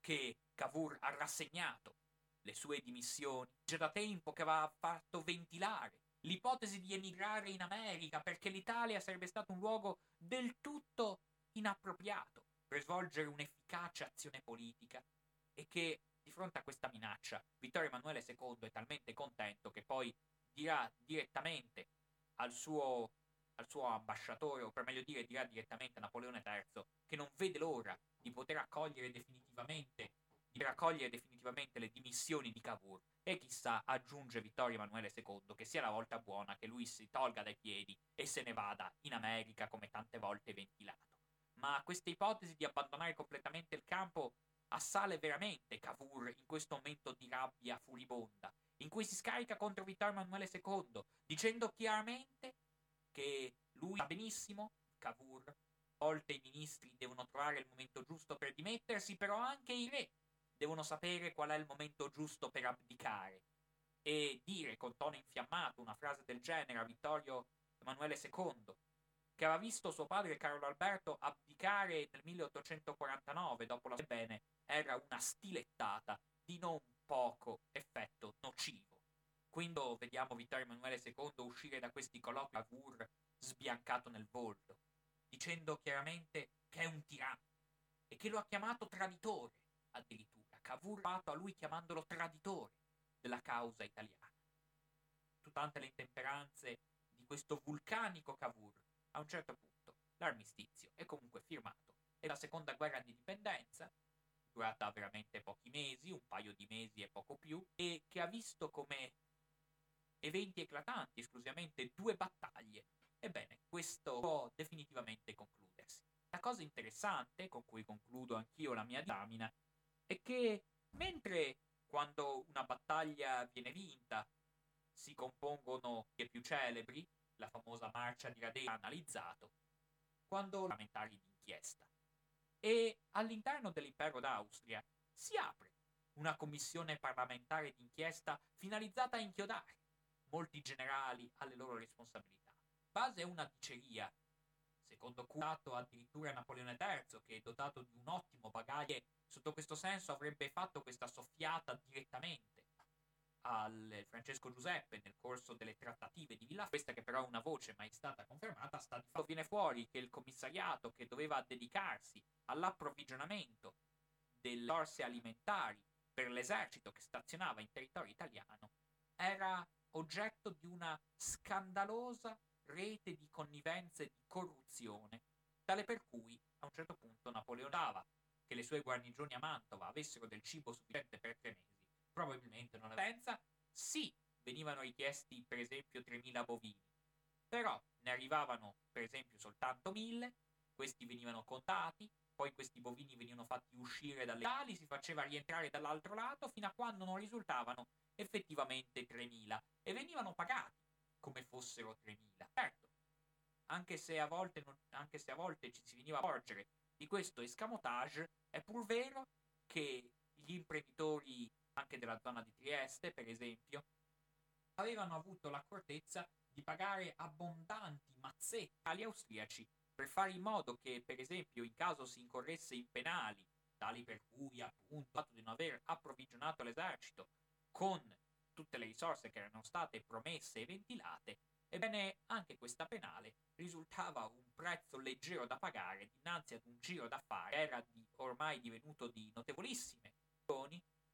S1: che Cavour ha rassegnato le sue dimissioni. Già da tempo che aveva fatto ventilare l'ipotesi di emigrare in America perché l'Italia sarebbe stato un luogo del tutto inappropriato per svolgere un'efficace azione politica e che di fronte a questa minaccia Vittorio Emanuele II è talmente contento che poi dirà direttamente al suo, al suo ambasciatore, o per meglio dire dirà direttamente a Napoleone III che non vede l'ora di poter accogliere definitivamente di raccogliere definitivamente le dimissioni di Cavour e chissà aggiunge Vittorio Emanuele II che sia la volta buona che lui si tolga dai piedi e se ne vada in America come tante volte ventilato. Ma questa ipotesi di abbandonare completamente il campo assale veramente Cavour in questo momento di rabbia furibonda, in cui si scarica contro Vittorio Emanuele II, dicendo chiaramente che lui sa benissimo, Cavour, volte i ministri devono trovare il momento giusto per dimettersi, però anche i re devono sapere qual è il momento giusto per abdicare. E dire con tono infiammato una frase del genere a Vittorio Emanuele II, che aveva visto suo padre Carlo Alberto abdicare nel 1849 dopo la bene, era una stilettata di non poco effetto nocivo. Quindi vediamo Vittorio Emanuele II uscire da questi colloqui a Vur sbiancato nel volto, dicendo chiaramente che è un tiranno e che lo ha chiamato traditore addirittura. Cavour a lui chiamandolo traditore della causa italiana. Tutte le intemperanze di questo vulcanico Cavour, a un certo punto l'armistizio è comunque firmato e la seconda guerra di indipendenza, durata veramente pochi mesi, un paio di mesi e poco più, e che ha visto come eventi eclatanti esclusivamente due battaglie. Ebbene, questo può definitivamente concludersi. La cosa interessante, con cui concludo anch'io la mia disamina, è che Mentre quando una battaglia viene vinta si compongono le più celebri, la famosa marcia di Radeia analizzato, quando parlamentari d'inchiesta. E all'interno dell'impero d'Austria si apre una commissione parlamentare d'inchiesta finalizzata a inchiodare molti generali alle loro responsabilità. Base è una diceria, secondo cui addirittura Napoleone III, che è dotato di un ottimo bagaglio, sotto questo senso avrebbe fatto questa soffiata direttamente al Francesco Giuseppe nel corso delle trattative di Villa questa che però è una voce mai stata confermata, sta di fatto viene fuori che il commissariato che doveva dedicarsi all'approvvigionamento delle risorse alimentari per l'esercito che stazionava in territorio italiano era oggetto di una scandalosa rete di connivenze e di corruzione, tale per cui a un certo punto Napoleone dava che le sue guarnigioni a Mantova avessero del cibo sufficiente per tre mesi, probabilmente non pensa, sì, venivano richiesti per esempio 3.000 bovini, però ne arrivavano per esempio soltanto 1.000, questi venivano contati, poi questi bovini venivano fatti uscire dalle ali, si faceva rientrare dall'altro lato fino a quando non risultavano effettivamente 3.000 e venivano pagati come fossero 3.000. Certo, anche se a volte, non, anche se a volte ci si veniva a accorgere di questo escamotage, è pur vero che gli imprenditori anche della zona di Trieste, per esempio, avevano avuto l'accortezza di pagare abbondanti mazzette agli austriaci per fare in modo che, per esempio, in caso si incorresse in penali, tali per cui appunto il fatto di non aver approvvigionato l'esercito con tutte le risorse che erano state promesse e ventilate, ebbene anche questa penale risultava un prezzo leggero da pagare dinanzi ad un giro d'affari. Era di, ormai divenuto di notevolissime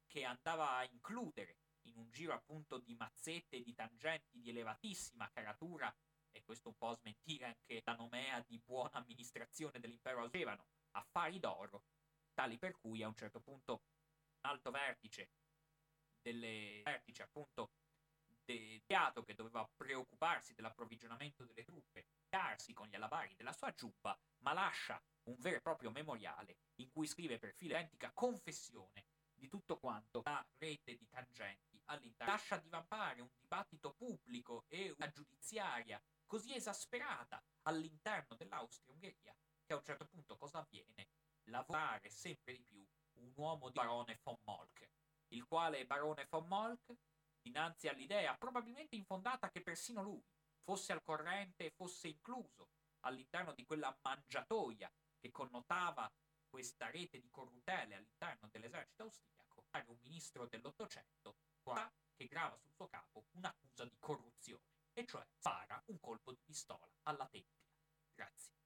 S1: che andava a includere in un giro appunto di mazzette e di tangenti di elevatissima caratura e questo un po' smentire anche la nomea di buona amministrazione dell'impero avevano affari d'oro tali per cui a un certo punto un alto vertice delle vertice appunto del teatro che doveva preoccuparsi dell'approvvigionamento delle truppe darsi con gli alabari della sua giubba ma lascia un vero e proprio memoriale in cui scrive per filo identica confessione di tutto quanto la rete di tangenti all'interno. Lascia divampare un dibattito pubblico e una giudiziaria così esasperata all'interno dell'Austria-Ungheria che a un certo punto cosa avviene? Lavorare sempre di più un uomo di barone von Molk, il quale barone von Molk, dinanzi all'idea probabilmente infondata che persino lui fosse al corrente e fosse incluso all'interno di quella mangiatoia che connotava questa rete di corruttele all'interno dell'esercito austriaco, è un ministro dell'Ottocento che grava sul suo capo un'accusa di corruzione, e cioè spara un colpo di pistola alla tempia. Grazie.